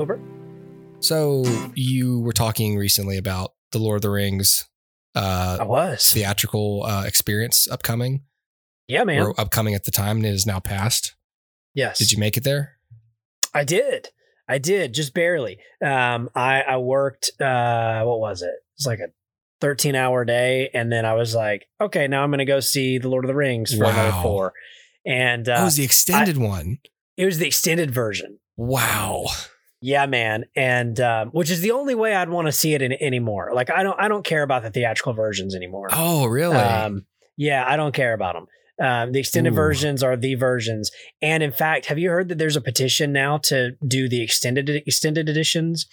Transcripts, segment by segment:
Hooper. So you were talking recently about the Lord of the Rings uh, I was. theatrical uh, experience upcoming, Yeah, man. or upcoming at the time, and it is now past. yes. Did you make it there? I did. I did just barely. Um, I I worked. Uh, what was it? It was like a thirteen hour day, and then I was like, okay, now I'm gonna go see the Lord of the Rings for another four. And uh, oh, it was the extended one. it was the extended version. Wow. Yeah, man, and um, which is the only way I'd want to see it in, anymore. Like I don't, I don't care about the theatrical versions anymore. Oh, really? Um, yeah, I don't care about them. Um, the extended Ooh. versions are the versions, and in fact, have you heard that there's a petition now to do the extended extended editions?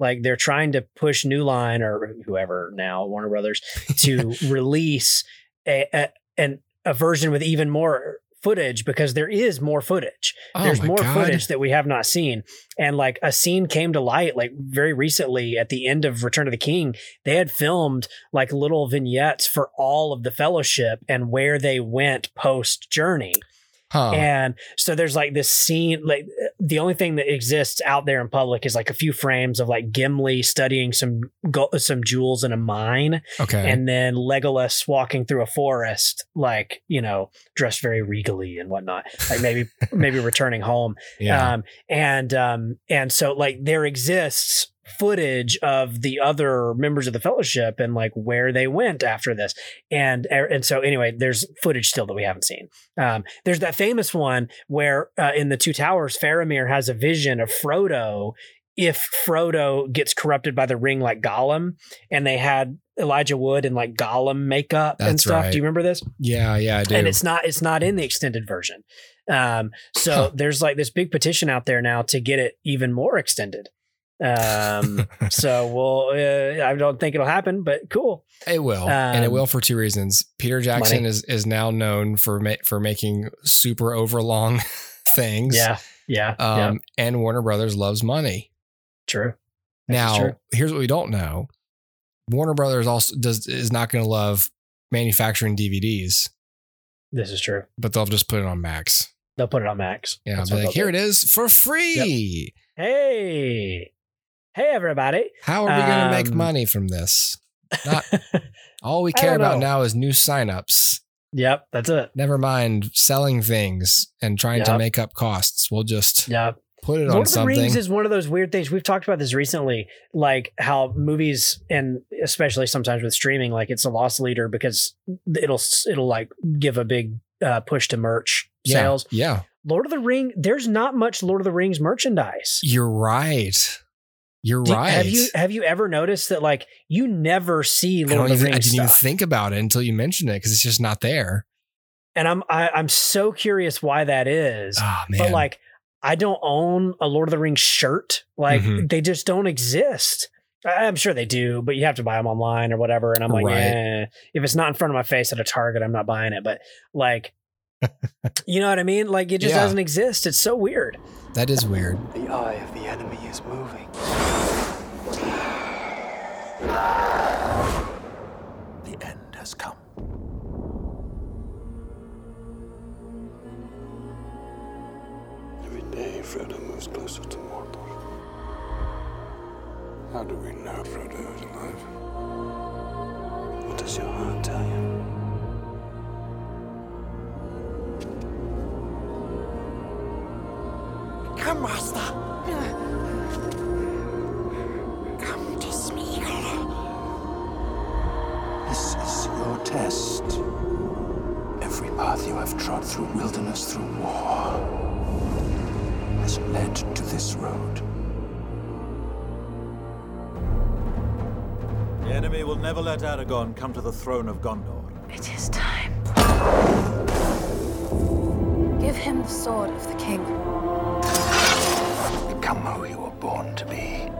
Like they're trying to push New Line or whoever now Warner Brothers to release a, a an a version with even more footage because there is more footage. Oh, there's more God. footage that we have not seen. And like a scene came to light like very recently at the end of return of the king. They had filmed like little vignettes for all of the fellowship and where they went post journey Huh. and so there's like this scene like the only thing that exists out there in public is like a few frames of like gimli studying some some jewels in a mine okay. and then Legolas walking through a forest, like you know, dressed very regally and whatnot, like maybe maybe returning home. yeah. Um, and um, and so like there exists footage of the other members of the fellowship and like where they went after this and er, and so anyway there's footage still that we haven't seen um there's that famous one where uh, in the two towers faramir has a vision of frodo if frodo gets corrupted by the ring like gollum and they had elijah wood in like gollum makeup and stuff right. do you remember this yeah. Yeah. I do. and it's not it's not in the extended version um so Huh. there's like this big petition out there now to get it even more extended um so we'll uh, i don't think it'll happen but cool It will, and it Um, will for two reasons. Peter Jackson money. is is now known for ma- for making super overlong things. yeah yeah yeah Um, and Warner Brothers loves money. true is Now, true. here's what we don't know: Warner Brothers also does is not going to love manufacturing DVDs, this is true but they'll just put it on Max. they'll put it on max Yeah, That's like, here do. it is for free. hey hey everybody How are we going to make Um, money from this? Not all we care about know. now is new signups. yep that's it Never mind selling things and trying to make up costs. We'll just yeah put it Lord on of the something. Rings is one of those weird things. We've talked about this recently, like how movies and especially sometimes with streaming, like it's a loss leader because it'll it'll like give a big uh, push to merch yeah, sales. Yeah, Lord of the Ring, there's not much Lord of the Rings merchandise. you're right. You're Do- right. Have you have you ever noticed that like you never see Lord of the even, I didn't even think about it until you mentioned it because it's just not there. and I'm I, I'm so curious why that is. Oh man, but like I don't own a Lord of the Rings shirt. Like Mhm. they just don't exist. I- I'm sure they do, but you have to buy them online or whatever. And I'm like, Right. eh, if it's not in front of my face at a Target, I'm not buying it. But like, you know what I mean? Like it just Yeah. doesn't exist. It's so weird. that is weird. The eye of the enemy is moving. The end has come. Every day, Frodo moves closer to Mordor. How do we know Frodo is alive? What does your heart tell you? Enemy will never let Aragorn come to the throne of Gondor. It is time. Give him the sword of the king. Become who you were born to be.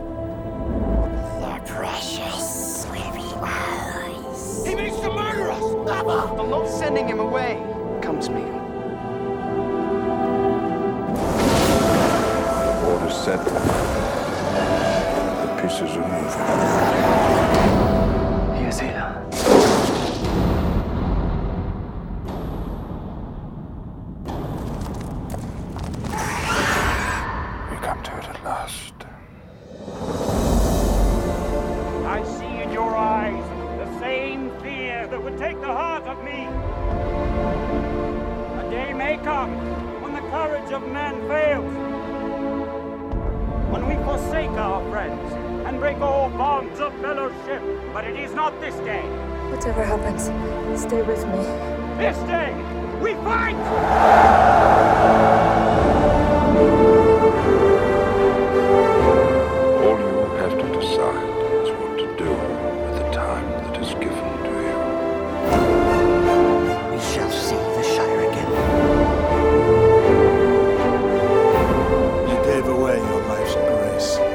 Life's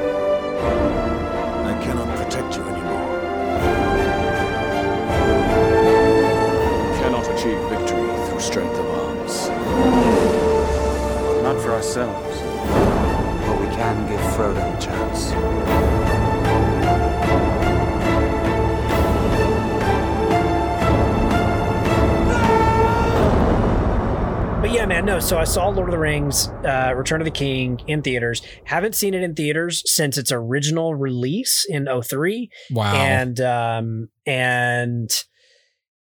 no. So I saw Lord of the Rings, uh, Return of the King in theaters. Haven't seen it in theaters since its original release in 03. Wow. And um and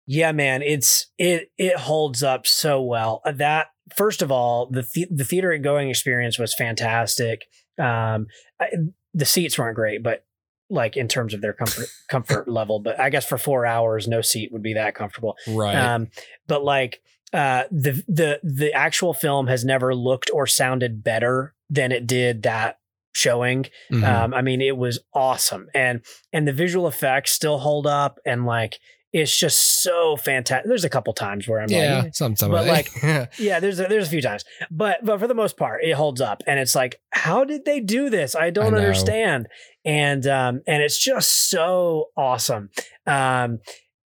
yeah, man, it's it it holds up so well. Uh, That first of all, the the, the theater going experience was fantastic. Um, I, the seats weren't great, but like in terms of their comfort comfort level, but I guess for four hours, no seat would be that comfortable. right. Um, but like uh, the the the actual film has never looked or sounded better than it did that showing. Mhm. Um, I mean, it was awesome, and and the visual effects still hold up, and like it's just so fantastic. There's a couple times where I'm yeah. like, some some but like- yeah, there's a, there's a few times, but but for the most part, it holds up, and it's like, how did they do this? I don't know. understand, and um and it's just so awesome. Um,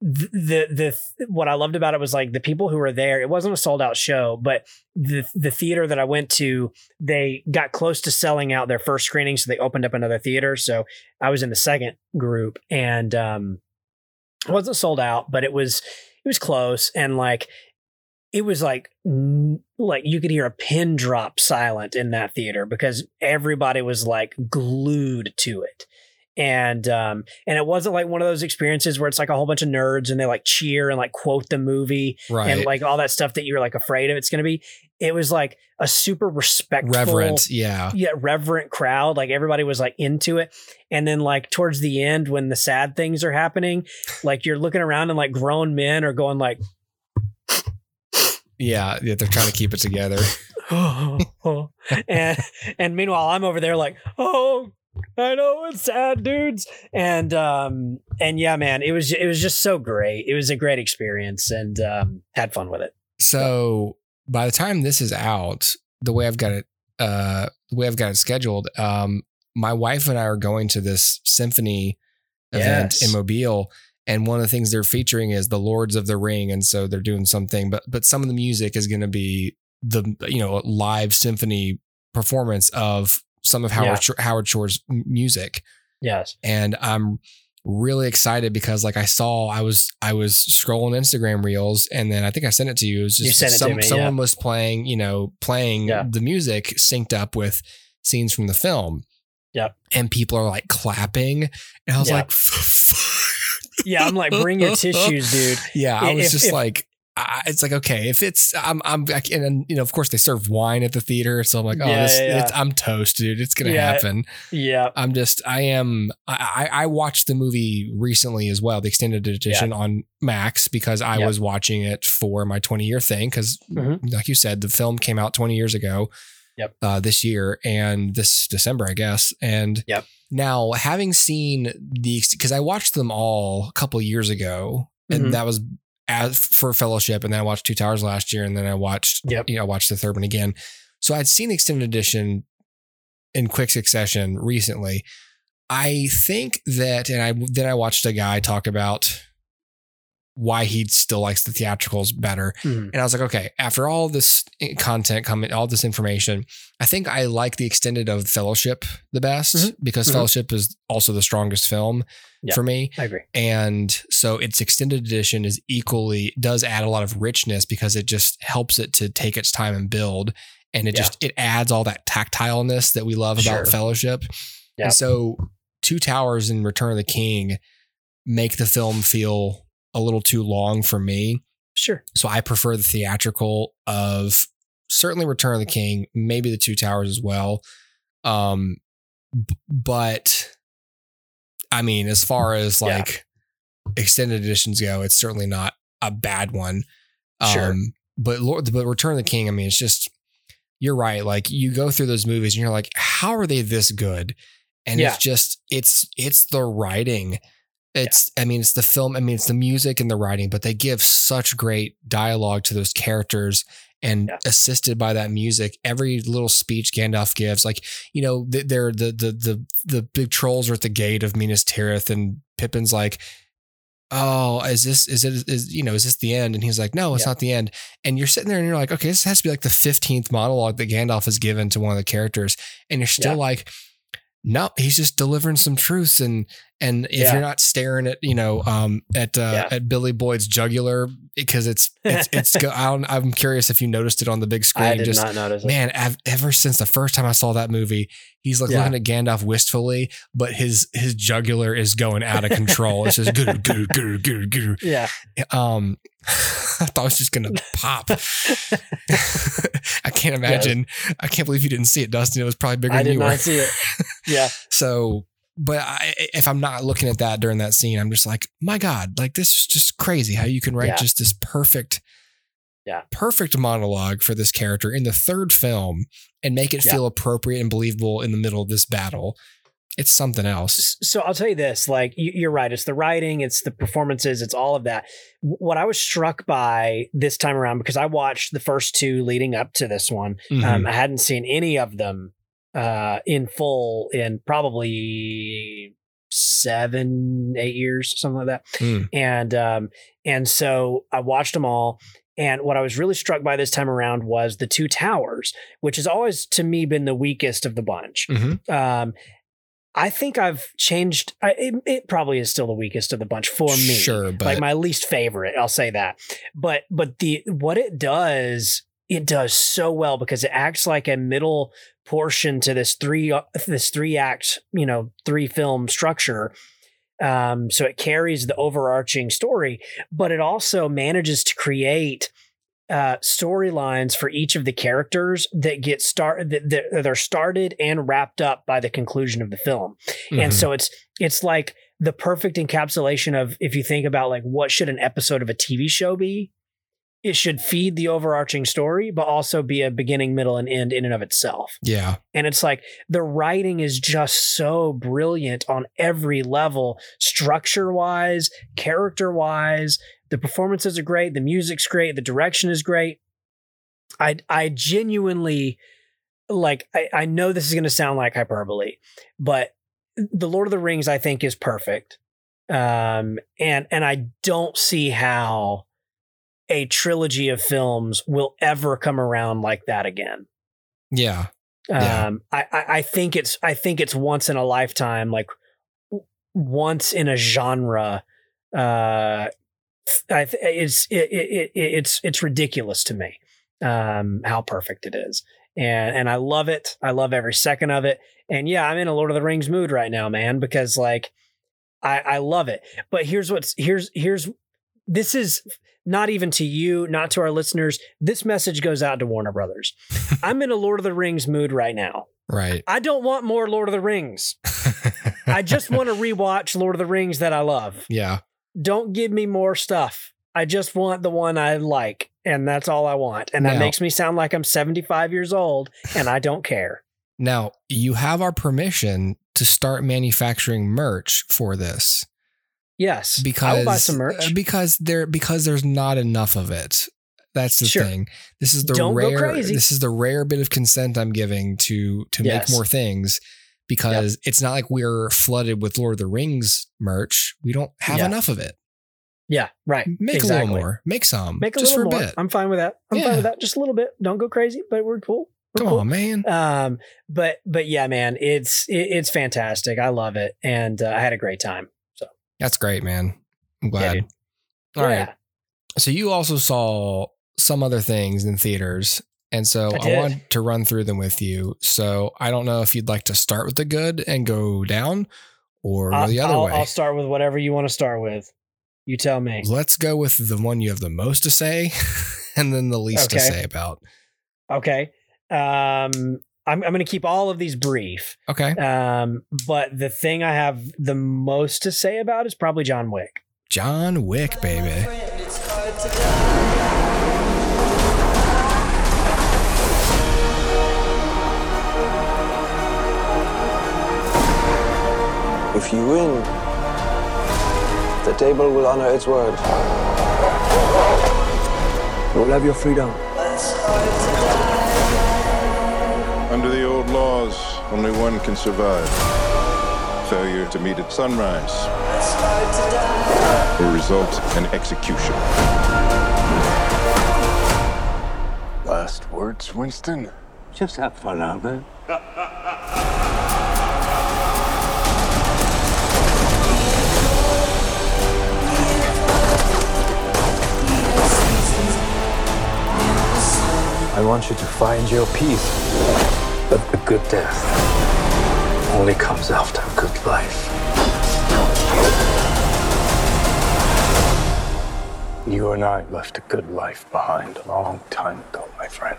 th- the the what I loved about it was like the people who were there. It wasn't a sold out show, but the the theater that I went to, they got close to selling out their first screening, so they opened up another theater. So I was in the second group, and um, it wasn't sold out, but it was it was close, and like it was like like you could hear a pin drop silent in that theater because everybody was like glued to it and um and it wasn't like one of those experiences where it's like a whole bunch of nerds and they like cheer and like quote the movie right. and like all that stuff that you're like afraid of it's going to be it was like a super respectful Reverent. Yeah. yeah reverent crowd like everybody was like into it and then like towards the end when the sad things are happening like you're looking around and like grown men are going like Yeah. Yeah. They're trying to keep it together. and and meanwhile I'm over there like, oh, I know it's sad, dudes. And um and yeah, man, it was it was just so great. It was a great experience and um had fun with it. So by the time this is out, the way I've got it, uh, the way I've got it scheduled, um, my wife and I are going to this symphony event Yes. in Mobile, and one of the things they're featuring is the Lords of the Ring, and so they're doing something, but but some of the music is going to be the you know live symphony performance of some of Howard Yeah. Howard Shore's music Yes. and I'm really excited because like I saw I was I was scrolling Instagram reels and then I think I sent it to you. It was just You sent it to some, me, someone yeah. was playing, you know, playing Yeah. the music synced up with scenes from the film. Yep. And people are like clapping. And I was Yeah. like, Yeah, I'm like, bring your tissues, dude. Yeah, I was If- just if- like, I, it's like okay, if it's I'm I'm I can- and you know of course they serve wine at the theater, so I'm like, oh, Yeah, this, yeah, It's, I'm toast, dude. It's gonna Yeah. happen. Yeah. I'm just I am I I watched the movie recently as well, the extended edition on Max because I was watching it for my 20 year thing because Mhm. like you said, the film came out 20 years ago. Yep. Uh, this year and this December, I guess. And Yep. now having seen the because I watched them all a couple years ago, and Mhm. that was as for Fellowship, and then I watched Two Towers last year, and then I watched Yep. you know I watched the third one again. So I'd seen the extended edition in quick succession recently. I think that, and I then I watched a guy talk about why he still likes the theatricals better. Mhm. And I was like, okay, after all this content coming, all this information, I think I like the extended of Fellowship the best Mhm. because Mhm. Fellowship is also the strongest film Yeah. for me. I agree. And so its extended edition is equally does add a lot of richness because it just helps it to take its time and build. And it Yeah. just it adds all that tactileness that we love Sure. about Fellowship. Yeah. And so Two Towers and Return of the King make the film feel a little too long for me. Sure. So I prefer the theatrical of certainly Return of the King, maybe the Two Towers as well. Um, but I mean, as far as Yeah. like extended editions go, it's certainly not a bad one. Sure. Um, but Lord, but Return of the King, I mean, it's just you're right. Like you go through those movies and you're like, how are they this good? And Yeah. it's just it's it's the writing. It's I mean, it's the film. I mean, it's the music and the writing, but they give such great dialogue to those characters. And Yeah. assisted by that music, every little speech Gandalf gives, like you know, they're the the the the big trolls are at the gate of Minas Tirith, and Pippin's like, "Oh, is this is it is you know is this the end?" And he's like, "No, it's Yeah. not the end." And you're sitting there and you're like, "Okay, this has to be like the fifteenth monologue that Gandalf has given to one of the characters," and you're still Yeah. like, "No, he's just delivering some truths." And and if Yeah. you're not staring at you know um at uh, Yeah. at Billy Boyd's jugular because it's it's it's go, I don't, I'm curious if you noticed it on the big screen. I did just not notice it. man, ev- ever since the first time I saw that movie, he's like Yeah. looking at Gandalf wistfully, but his his jugular is going out of control. It's just goo goo goo goo goo. Yeah. Um, I thought it was just gonna pop. I can't imagine. I can't believe you didn't see it, Dustin. It was probably bigger I than did you were. not see it. Yeah. So, but I, if I'm not looking at that during that scene, I'm just like, my God, like this is just crazy how you can write Yeah. just this perfect, Yeah. perfect monologue for this character in the third film and make it Yeah. feel appropriate and believable in the middle of this battle. It's something else. So I'll tell you this: like you- you're right, it's the writing, it's the performances, it's all of that. What I was struck by this time around because I watched the first two leading up to this one. Mhm. Um, I hadn't seen any of them uh, in full in probably seven, eight years, something like that. Mm. And um, and so I watched them all. And what I was really struck by this time around was the two towers, which has always to me been the weakest of the bunch. Mhm. Um, I think I've changed. I, it, it probably is still the weakest of the bunch for me. Sure, but like my least favorite. I'll say that. But but the what it does, it does so well because it acts like a middle portion to this three this three act you know three film structure. Um, so it carries the overarching story, but it also manages to create uh, storylines for each of the characters that get started that, that they're started and wrapped up by the conclusion of the film and Mhm. so it's it's like the perfect encapsulation of if you think about like what should an episode of a tv show be it should feed the overarching story but also be a beginning middle and end in and of itself yeah, and it's like the writing is just so brilliant on every level, structure wise, character wise. The performances are great. The music's great. The direction is great. I I genuinely like. I, I know this is going to sound like hyperbole, but the Lord of the Rings I think is perfect. Um, and and I don't see how a trilogy of films will ever come around like that again. yeah, Yeah. Um, I, I I think it's I think it's once in a lifetime, like once in a genre. Uh, I th- it's it, it, it, it's it's ridiculous to me um, how perfect it is, and and I love it. I love every second of it. And yeah, I'm in a Lord of the Rings mood right now, man, because like I I love it. But here's what's here's here's this is not even to you, not to our listeners. This message goes out to Warner Brothers. I'm in a Lord of the Rings mood right now. right. I don't want more Lord of the Rings. I just want to rewatch Lord of the Rings that I love. yeah, Don't give me more stuff. I just want the one I like, and that's all I want. And that Now- makes me sound like I'm 75 years old, and I don't care. Now, you have our permission to start manufacturing merch for this Yes, because I will buy some merch. uh, because there because there's not enough of it. That's the Sure. thing. This is the Don't rare this is the rare bit of consent I'm giving to to Yes. make more things because it's not like we're flooded with Lord of the Rings merch. We don't have Yeah. enough of it. yeah, right. Make a little more. Make some. Make a just little for more. a bit. I'm fine with that. I'm Yeah. fine with that. Just a little bit. Don't go crazy, but we're cool. We're Come cool. on, man. Um, but but yeah, man, it's it, it's fantastic. I love it, and uh, I had a great time. So That's great, man. I'm glad. dude. All right. Yeah. So you also saw some other things in theaters. And so I I, want to run through them with you. So I don't know if you'd like to start with the good and go down or I'll, the other I'll, way. I'll start with whatever you want to start with. You tell me. Let's go with the one you have the most to say and then the least to say about. Okay. Um, I'm, I'm going to keep all of these brief. Okay. Um, but the thing I have the most to say about is probably John Wick. John Wick, baby. If you win, the table will honor its word. You will have your freedom. Under the old laws, only one can survive. Failure to meet at sunrise will result in execution. Last words, Winston? Just have fun out there. I want you to find your peace. But a good death only comes after a good life. You and I left a good life behind a long time ago, my friend.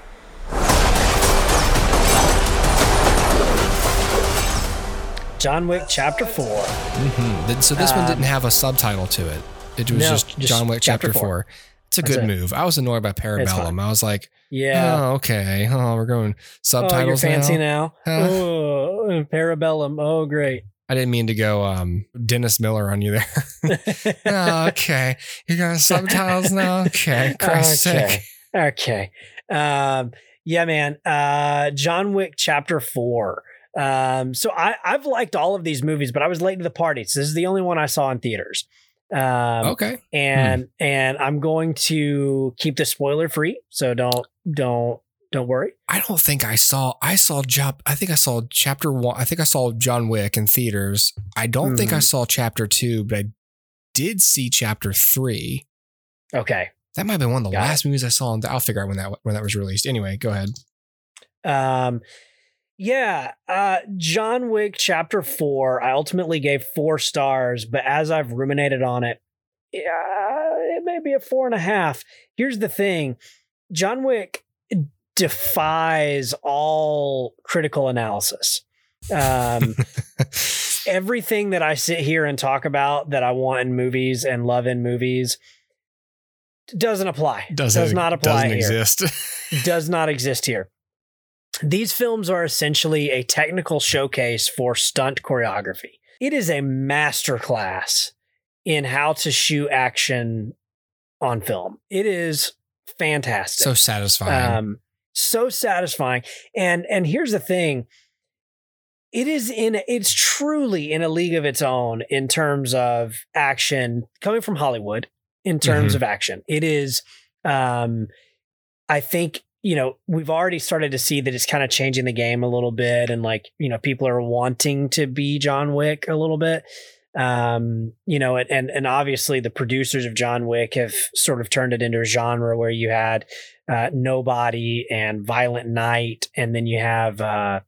John Wick Chapter 4. hmm So this one didn't have a subtitle to it. It was Um, no, just, just John Wick Chapter Chapter four. 4. It's a That's good it. move. I was annoyed by Parabellum. I was like, Yeah. oh, okay. Oh, we're going subtitles oh, you're fancy now. now. Huh? Oh, Parabellum. Oh, great. I didn't mean to go um, Dennis Miller on you there. oh, okay. You got subtitles now? Okay. Christ's okay. sake. Okay. Um, yeah, man. Uh, John Wick Chapter Four. Um, so I I've liked all of these movies, but I was late to the party. So this is the only one I saw in theaters. Um, Okay. and and I'm going to keep this spoiler free. So don't don't don't worry. I don't think I saw. I saw job. I think I saw chapter one. I think I saw John Wick in theaters. I don't think I Mhm. saw chapter two, but I did see chapter three. Okay. That might have been one of the Got it. last movies I saw. And I'll figure out when that when that was released. Anyway, go ahead. Um, yeah, uh, John Wick Chapter Four. I ultimately gave four stars, but as I've ruminated on it, yeah, it may be a four and a half. Here's the thing: John Wick defies all critical analysis. Um, everything that I sit here and talk about that I want in movies and love in movies doesn't apply. Doesn't does not apply doesn't here exist. does not exist here. These films are essentially a technical showcase for stunt choreography. It is a masterclass in how to shoot action on film. It is fantastic. so satisfying. Um, so satisfying. And and here's the thing. It is in it's truly in a league of its own in terms of action coming from Hollywood in terms Mhm. of action. It is um I think you know, we've already started to see that it's kind of changing the game a little bit and like, you know, people are wanting to be John Wick a little bit. Um, you know, and and, and obviously the producers of John Wick have sort of turned it into a genre where you had uh, Nobody and Violent Night, and then you have uh,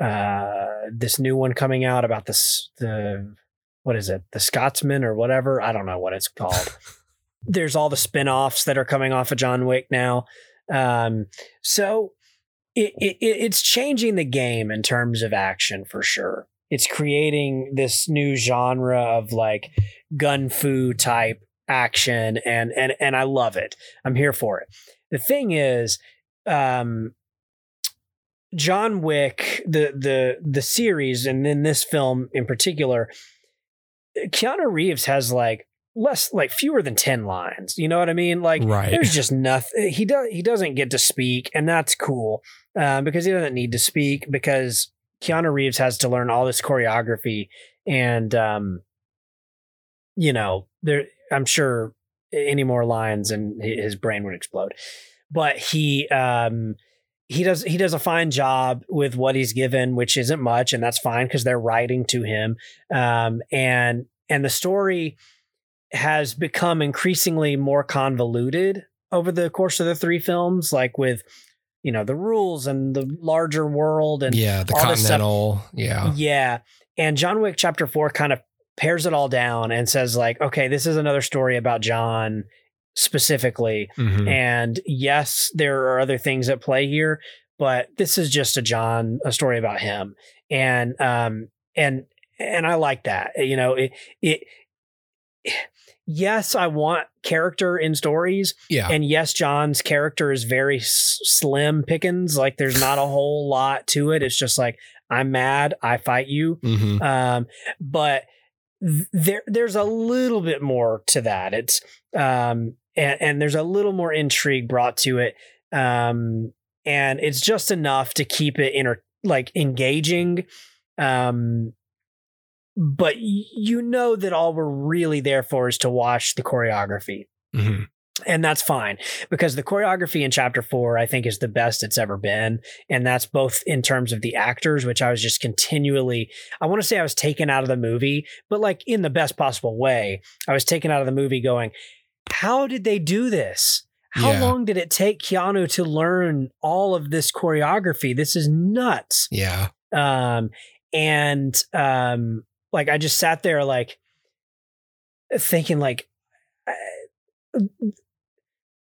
uh, this new one coming out about this the what is it, the Scotsman or whatever? I don't know what it's called. There's all the spin-offs that are coming off of John Wick now. Um, so it, it it's changing the game in terms of action for sure. It's creating this new genre of like gun fu type action and and and I love it. I'm here for it. The thing is, um, John Wick, the the the series, and then this film in particular, Keanu Reeves has like less like fewer than 10 lines you know what i mean like Right. there's just nothing he does he doesn't get to speak and that's cool um, because he doesn't need to speak because keanu reeves has to learn all this choreography and um you know there i'm sure any more lines and his brain would explode but he um he does he does a fine job with what he's given which isn't much and that's fine because they're writing to him um and and the story has become increasingly more convoluted over the course of the three films like with you know the rules and the larger world and yeah, the all this stuff. Continental. Yeah. yeah. And John Wick chapter four kind of pares it all down and says, like, okay, this is another story about John specifically. Mhm. And yes, there are other things at play here, but this is just a John, a story about him, and um, and and I like that. You know, it it. Yes, I want character in stories, Yeah. and yes, John's character is very s- slim pickings. Like, there's not a whole lot to it. It's just like I'm mad, I fight you. hmm Um, but th- there there's a little bit more to that. It's um and, and there's a little more intrigue brought to it. Um and it's just enough to keep it inter like engaging. Um but you know that all we're really there for is to watch the choreography. Hmm and that's fine because the choreography in chapter four i think is the best it's ever been. And that's both in terms of the actors which i was just continually i want to say i was taken out of the movie but like in the best possible way i was taken out of the movie going how did they do this? How Yeah. long did it take keanu to learn all of this choreography? This is nuts. Yeah. um and um like i just sat there like thinking like uh,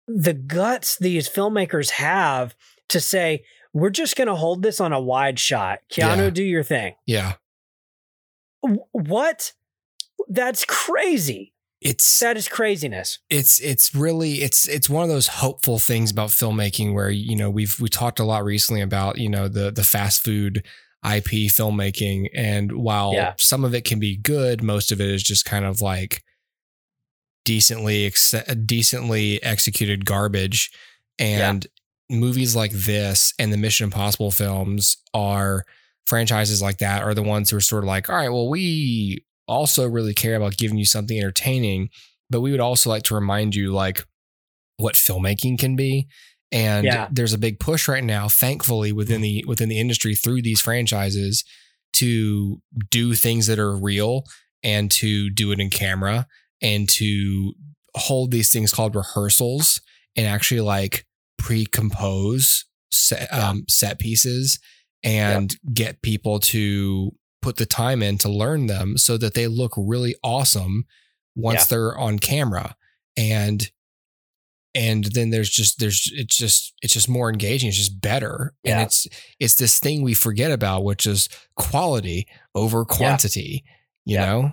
the guts these filmmakers have to say we're just going to hold this on a wide shot. Keanu Yeah. do your thing. Yeah. What? That's crazy. It's that is craziness. It's it's really it's it's one of those hopeful things about filmmaking where you know we've we talked a lot recently about you know the the fast food IP filmmaking and while Yeah. some of it can be good most of it is just kind of like decently ex- decently executed garbage. And movies like this and the Mission Impossible films are franchises like that are the ones who are sort of like all right well we also really care about giving you something entertaining but we would also like to remind you like what filmmaking can be and Yeah. there's a big push right now thankfully within the within the industry through these franchises to do things that are real and to do it in camera and to hold these things called rehearsals and actually like pre-compose set, um, set pieces and get people to put the time in to learn them so that they look really awesome once Yeah. they're on camera and and then there's just there's it's just it's just more engaging it's just better and it's it's this thing we forget about which is quality over quantity you Yeah. know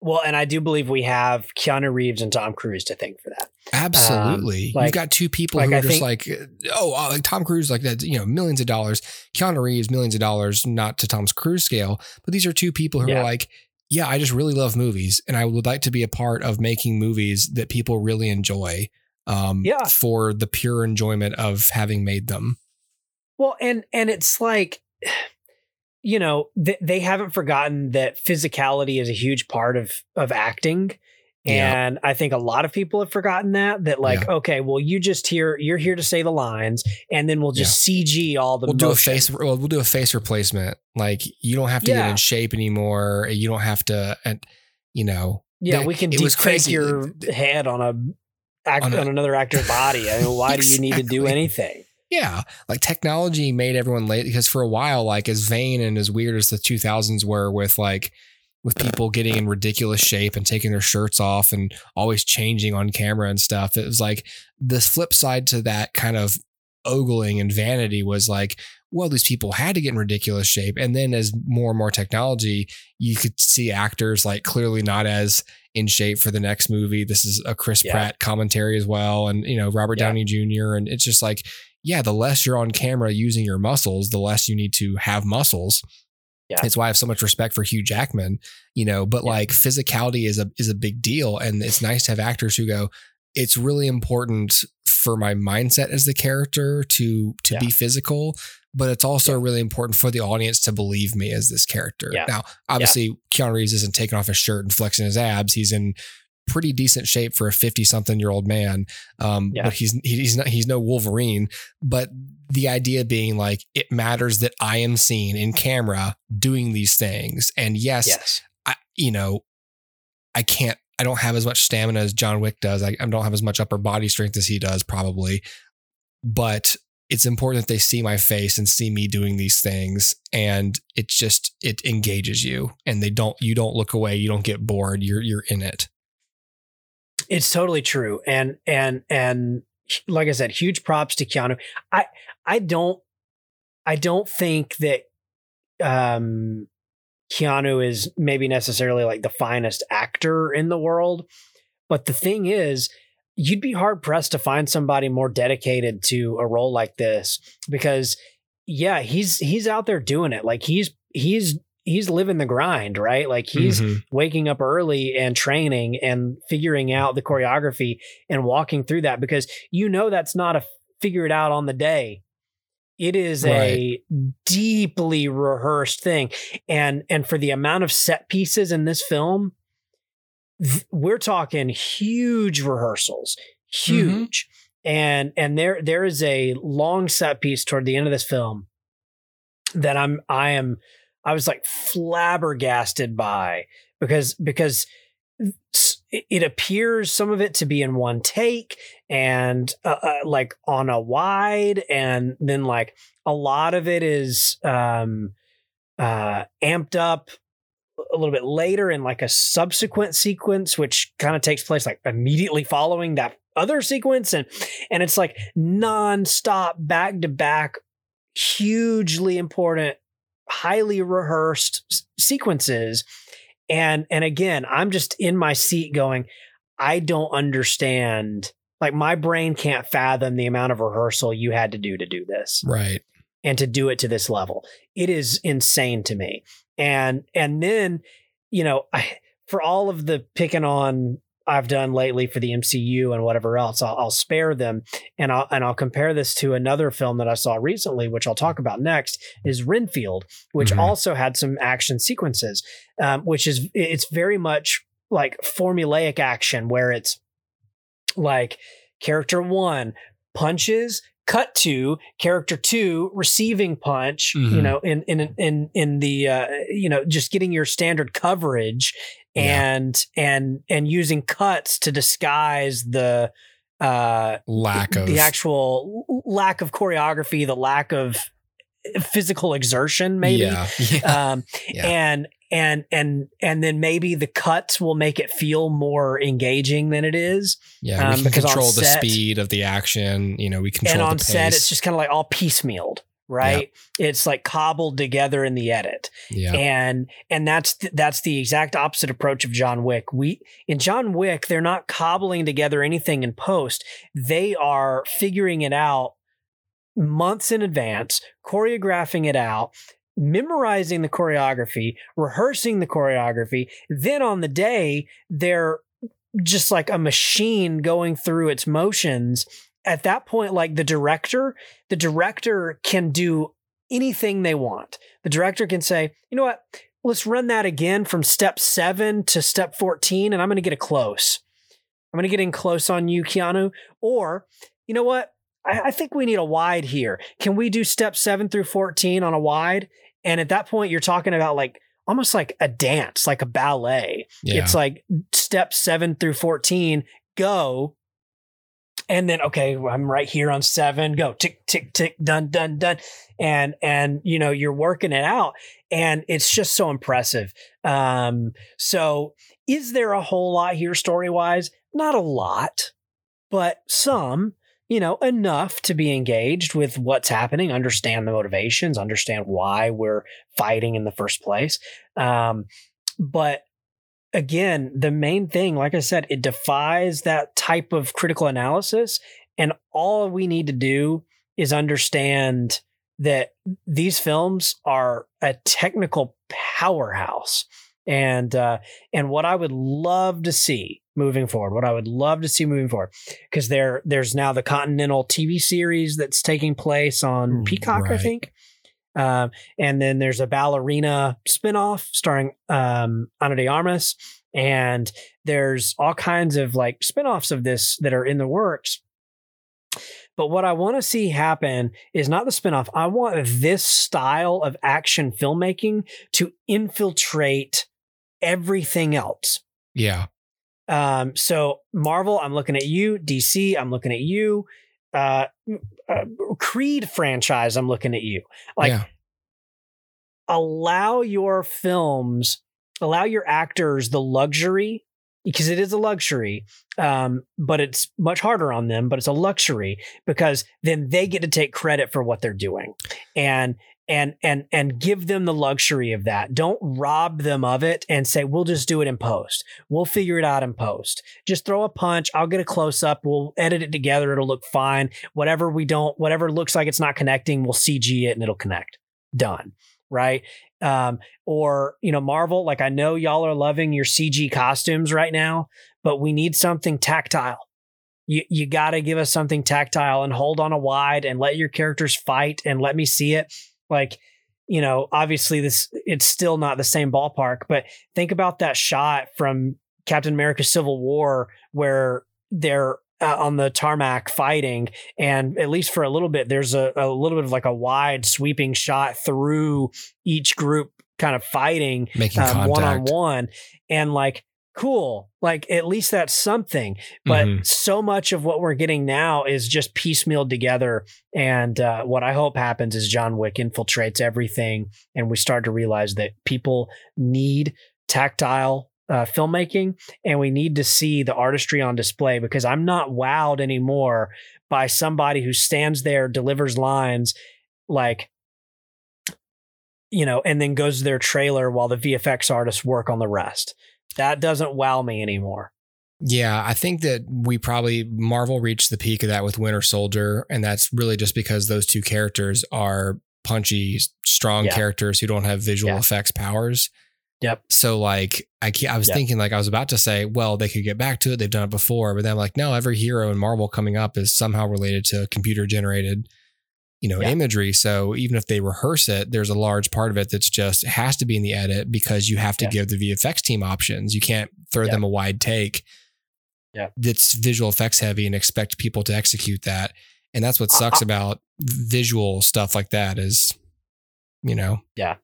well and i do believe we have keanu reeves and tom cruise to thank for that Absolutely. like- You've got two people like who are I just think- like, oh, uh, like Tom Cruise, like that, you know, millions of dollars. Keanu Reeves, millions of dollars, not to Tom's Cruise scale, but these are two people who Yeah. are like, yeah, I just really love movies and I would like to be a part of making movies that people really enjoy um, Yeah. for the pure enjoyment of having made them. Well, and and it's like, you know, th- they haven't forgotten that physicality is a huge part of of acting. Yeah. And I think a lot of people have forgotten that. That like, Yeah. okay, well, you just here, you're here to say the lines, and then we'll just CG all the. We'll do a motion. face. Well, we'll do a face replacement. Like you don't have to get in shape anymore. You don't have to, and you know, Yeah, we can it deep fake crazy. your head on a act, On on, another actor's body. I mean, why do you need to do anything? Yeah, like technology made everyone late because for a while, like as vain and as weird as the 2000s were with like with people getting in ridiculous shape and taking their shirts off and always changing on camera and stuff, it was like the flip side to that kind of ogling and vanity was like, well, these people had to get in ridiculous shape. And then as more and more technology, you could see actors like clearly not as in shape for the next movie. This is a Chris Yeah. Pratt commentary as well. And, you know, Robert Yeah. Downey Jr. And it's just like, yeah, the less you're on camera using your muscles, the less you need to have muscles. Yeah. It's why I have so much respect for Hugh Jackman, you know, but Yeah. like physicality is a is a big deal. And it's nice to have actors who go, it's really important for my mindset as the character to to Yeah. be physical, but it's also really important for the audience to believe me as this character. Yeah. Now, obviously, Keanu Reeves isn't taking off his shirt and flexing his abs. He's in pretty decent shape for a 50 something year old man. Um, Yeah. but he's, he's not, he's no Wolverine, but the idea being like, it matters that I am seen in camera doing these things. And yes, Yes. I, you know, I can't, I don't have as much stamina as John Wick does. I, I don't have as much upper body strength as he does, probably. But it's important that they see my face and see me doing these things. And it just, it engages you and they don't, you don't look away. You don't get bored. You're, you're in it. It's totally true. And and and like I said, huge props to Keanu. I I don't I don't think that um, Keanu is maybe necessarily like the finest actor in the world. But the thing is, you'd be hard pressed to find somebody more dedicated to a role like this because yeah, he's he's out there doing it. Like he's he's he's living the grind, right? Like he's Mhm. waking up early and training and figuring out the choreography and walking through that because you know that's not a figure it out on the day. It is a deeply rehearsed thing. And and for the amount of set pieces in this film, th- we're talking huge rehearsals. Mm-hmm. Huge. And and there there is a long set piece toward the end of this film that I'm I am I was like flabbergasted by because because it appears some of it to be in one take and uh, uh, like on a wide and then like a lot of it is um uh amped up a little bit later in like a subsequent sequence which kind of takes place like immediately following that other sequence and and it's like non-stop back to back hugely important highly rehearsed s- sequences and and again i'm just in my seat going i don't understand like my brain can't fathom the amount of rehearsal you had to do to do this Right. and to do it to this level it is insane to me and and then you know I, for all of the picking on I've done lately for the MCU and whatever else I'll, I'll spare them and I'll and I'll compare this to another film that I saw recently which I'll talk about next is Renfield which Mhm. also had some action sequences um, which is it's very much like formulaic action where it's like character one punches cut to character two receiving punch you Mhm. know in in in in the uh you know just getting your standard coverage Yeah. and and and using cuts to disguise the uh Lack of the actual lack of choreography the lack of physical exertion maybe Yeah. Yeah. um Yeah. and and and and then maybe the cuts will make it feel more engaging than it is yeah. We um, can because control the set- speed of the action. You know, we control and on set it's just kind of like all piecemealed right it's like cobbled together in the edit yeah. and and that's th- that's the exact opposite approach of John Wick. We in John Wick, they're not cobbling together anything in post. They are figuring it out months in advance, choreographing it out, memorizing the choreography, rehearsing the choreography. Then on the day, they're just like a machine going through its motions. At that point, like the director, the director can do anything they want. The director can say, you know what? Let's run that again from step seven to step 14, and I'm going to get it close. I'm going to get in close on you, Keanu. Or, you know what? I, I think we need a wide here. Can we do step seven through 14 on a wide? And at that point, you're talking about like almost like a dance, like a ballet. Yeah. It's like step seven through 14, go. And then, okay, I'm right here on seven, go tick, tick, tick, done, done, done. And, and, you know, you're working it out and it's just so impressive. Um, so is there a whole lot here story wise? Not a lot, but some, you know, enough to be engaged with what's happening, understand the motivations, understand why we're fighting in the first place. Um, but again, the main thing, like I said, it defies that type of critical analysis. And all we need to do is understand that these films are a technical powerhouse. And uh, and what I would love to see moving forward, what I would love to see moving forward, because there there's now the Continental TV series that's taking place on Peacock, I think. Um, and then there's a ballerina spinoff starring um, Ana de Armas. And there's all kinds of like spinoffs of this that are in the works. But what I want to see happen is not the spinoff. I want this style of action filmmaking to infiltrate everything else. yeah. Um, so Marvel, I'm looking at you. DC, I'm looking at you. Uh, uh, Creed franchise, I'm looking at you. Like, yeah. allow your films, allow your actors the luxury because it is a luxury, um, but it's much harder on them. But it's a luxury because then they get to take credit for what they're doing, and and and and give them the luxury of that. Don't rob them of it and say we'll just do it in post. We'll figure it out in post. Just throw a punch. I'll get a close up. We'll edit it together. It'll look fine. Whatever we don't, whatever looks like it's not connecting, we'll CG it and it'll connect. Done. Right. Um, or you know, Marvel. Like I know y'all are loving your CG costumes right now, but we need something tactile. You you got to give us something tactile and hold on a wide and let your characters fight and let me see it like, you know, obviously this it's still not the same ballpark, but think about that shot from Captain America Civil War where they're uh, on the tarmac fighting and at least for a little bit there's a, a little bit of like a wide sweeping shot through each group kind of fighting Making um, one on one and like cool like at least that's something. But Mhm. so much of what we're getting now is just piecemealed together. And uh, what i hope happens is john wick infiltrates everything and we start to realize that people need tactile uh, filmmaking and we need to see the artistry on display because i'm not wowed anymore by somebody who stands there delivers lines like you know and then goes to their trailer while the vfx artists work on the rest that doesn't wow me anymore Yeah, I think that we probably Marvel reached the peak of that with Winter Soldier, and that's really just because those two characters are punchy, strong Yeah. characters who don't have visual Yeah. effects powers. Yep. So like I I was Yep. thinking like I was about to say, well, they could get back to it. They've done it before, but then I'm like, no, every hero in Marvel coming up is somehow related to computer generated, you know, Yeah. imagery. So even if they rehearse it, there's a large part of it that's just it has to be in the edit because you have to Yeah. give the VFX team options. You can't throw Yeah. them a wide take Yeah. that's visual effects heavy and expect people to execute that. And that's what sucks about visual stuff like that is, you know, Yeah.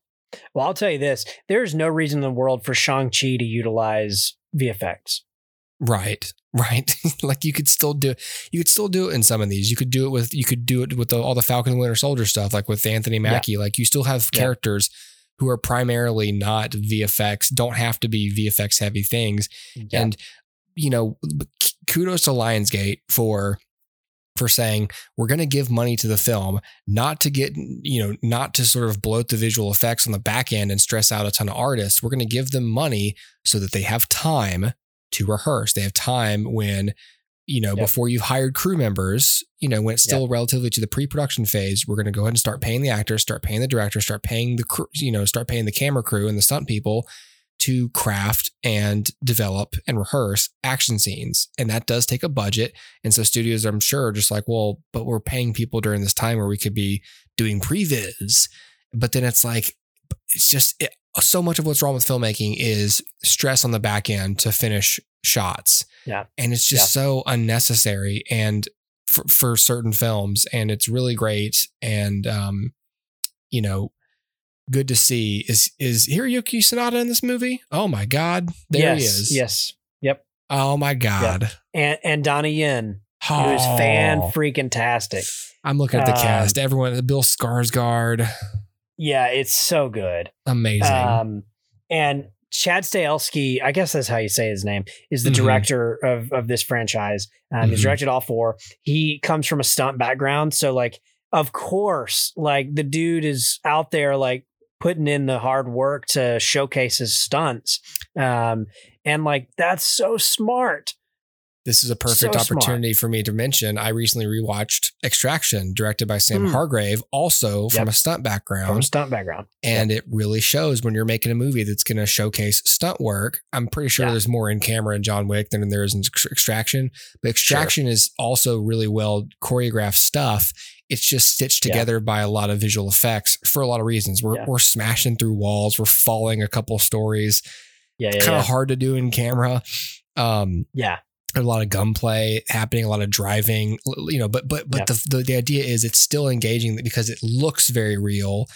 well i'll tell you this there's no reason in the world for shang-chi to utilize vfx right, right. like you could still do, you could still do it in some of these. You could do it with, you could do it with the, all the Falcon Winter Soldier stuff, like with Anthony Mackie. Like you still have Yeah. characters who are primarily not VFX, don't have to be VFX heavy things. Yeah. And you know, kudos to Lionsgate for for saying we're going to give money to the film, not to get you know, not to sort of bloat the visual effects on the back end and stress out a ton of artists. We're going to give them money so that they have time to rehearse. They have time when you know, Yep. before you've hired crew members, you know, when it's still relatively to the pre-production phase, we're going to go ahead and start paying the actors, start paying the director, start paying the crew, you know, start paying the camera crew and the stunt people to craft and develop and rehearse action scenes. And that does take a budget. And so studios, I'm sure, are just like, well, but we're paying people during this time where we could be doing previs. But then it's like, it's just it, so much of what's wrong with filmmaking is stress on the back end to finish shots. Yeah. And it's just so unnecessary and for, for certain films. And it's really great. And, um, you know, good to see. Is is Hiroyuki Sanada in this movie? Oh my God. There yes, he is. Yes. Yep. Oh my God. And and Donnie Yen, who is Oh. fan freaking tastic. I'm looking at the Um, cast. Everyone, Bill Skarsgård. Yeah, it's so good. Amazing. Um, and Chad Stahelski, I guess that's how you say his name, is the Mhm. director of of this franchise. Um, He's Mhm. directed all four. He comes from a stunt background, so like, of course, like the dude is out there like putting in the hard work to showcase his stunts. Um, and like that's so smart. This is a perfect So smart. opportunity for me to mention. I recently rewatched Extraction, directed by Sam Hmm. Hargrave, also from Yep. a stunt From background. a stunt background. and it really shows when you're making a movie that's going to showcase stunt work. I'm pretty sure Yeah. there's more in camera in John Wick than there is in Extraction, but Extraction is also really well choreographed stuff. It's just stitched Yeah. together by a lot of visual effects for a lot of reasons. We're Yeah. we're smashing through walls, we're falling a couple stories. Yeah, yeah, kind yeah. of hard to do in camera. Um, yeah. A lot of gunplay happening, a lot of driving, you know, but but but the, the the idea is it's still engaging because it looks very real.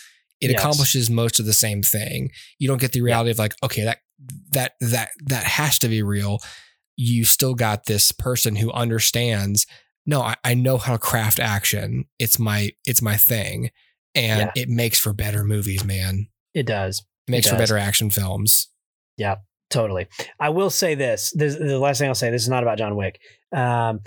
It Yes. accomplishes most of the same thing. You don't get the reality of like, okay, that that that that has to be real. You still got this person who understands. No, I, I know how to craft action. It's my it's my thing, and Yeah. it makes for better movies, man. It does. It makes It for better action films. Yeah. Totally. I will say this. This the last thing I'll say. This is not about John Wick. Um,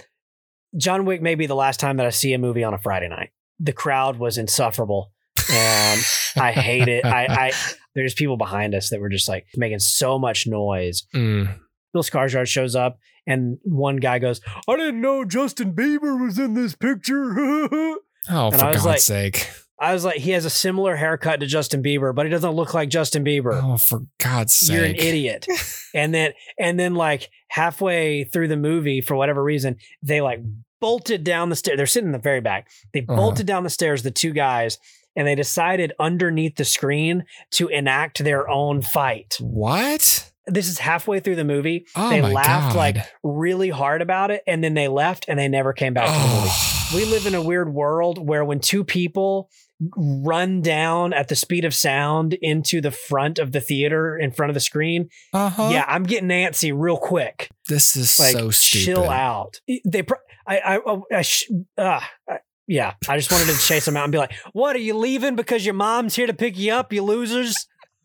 John Wick may be the last time that I see a movie on a Friday night. The crowd was insufferable, and I hate it. I, I there's people behind us that were just like making so much noise. Mm. Bill Skarsgård shows up, and one guy goes, "I didn't know Justin Bieber was in this picture." Oh, And for God's like- sake. I was like, he has a similar haircut to Justin Bieber, but he doesn't look like Justin Bieber. Oh, for God's sake. You're an idiot. and then and then like halfway through the movie, for whatever reason, they like bolted down the stairs. They're sitting in the very back. They Uh-huh. bolted down the stairs, the two guys, and they decided underneath the screen to enact their own fight. What? This is halfway through the movie. Oh they laughed God. like really hard about it, and then they left and they never came back to the movie. Oh. We live in a weird world where when two people run down at the speed of sound into the front of the theater in front of the screen, Uh-huh. yeah, I'm getting antsy real quick. This is Like, so stupid. chill out. They, pro- I, I, I, I sh- uh, I- yeah, I just wanted to chase them out and be like, "What are you leaving because your mom's here to pick you up, you losers?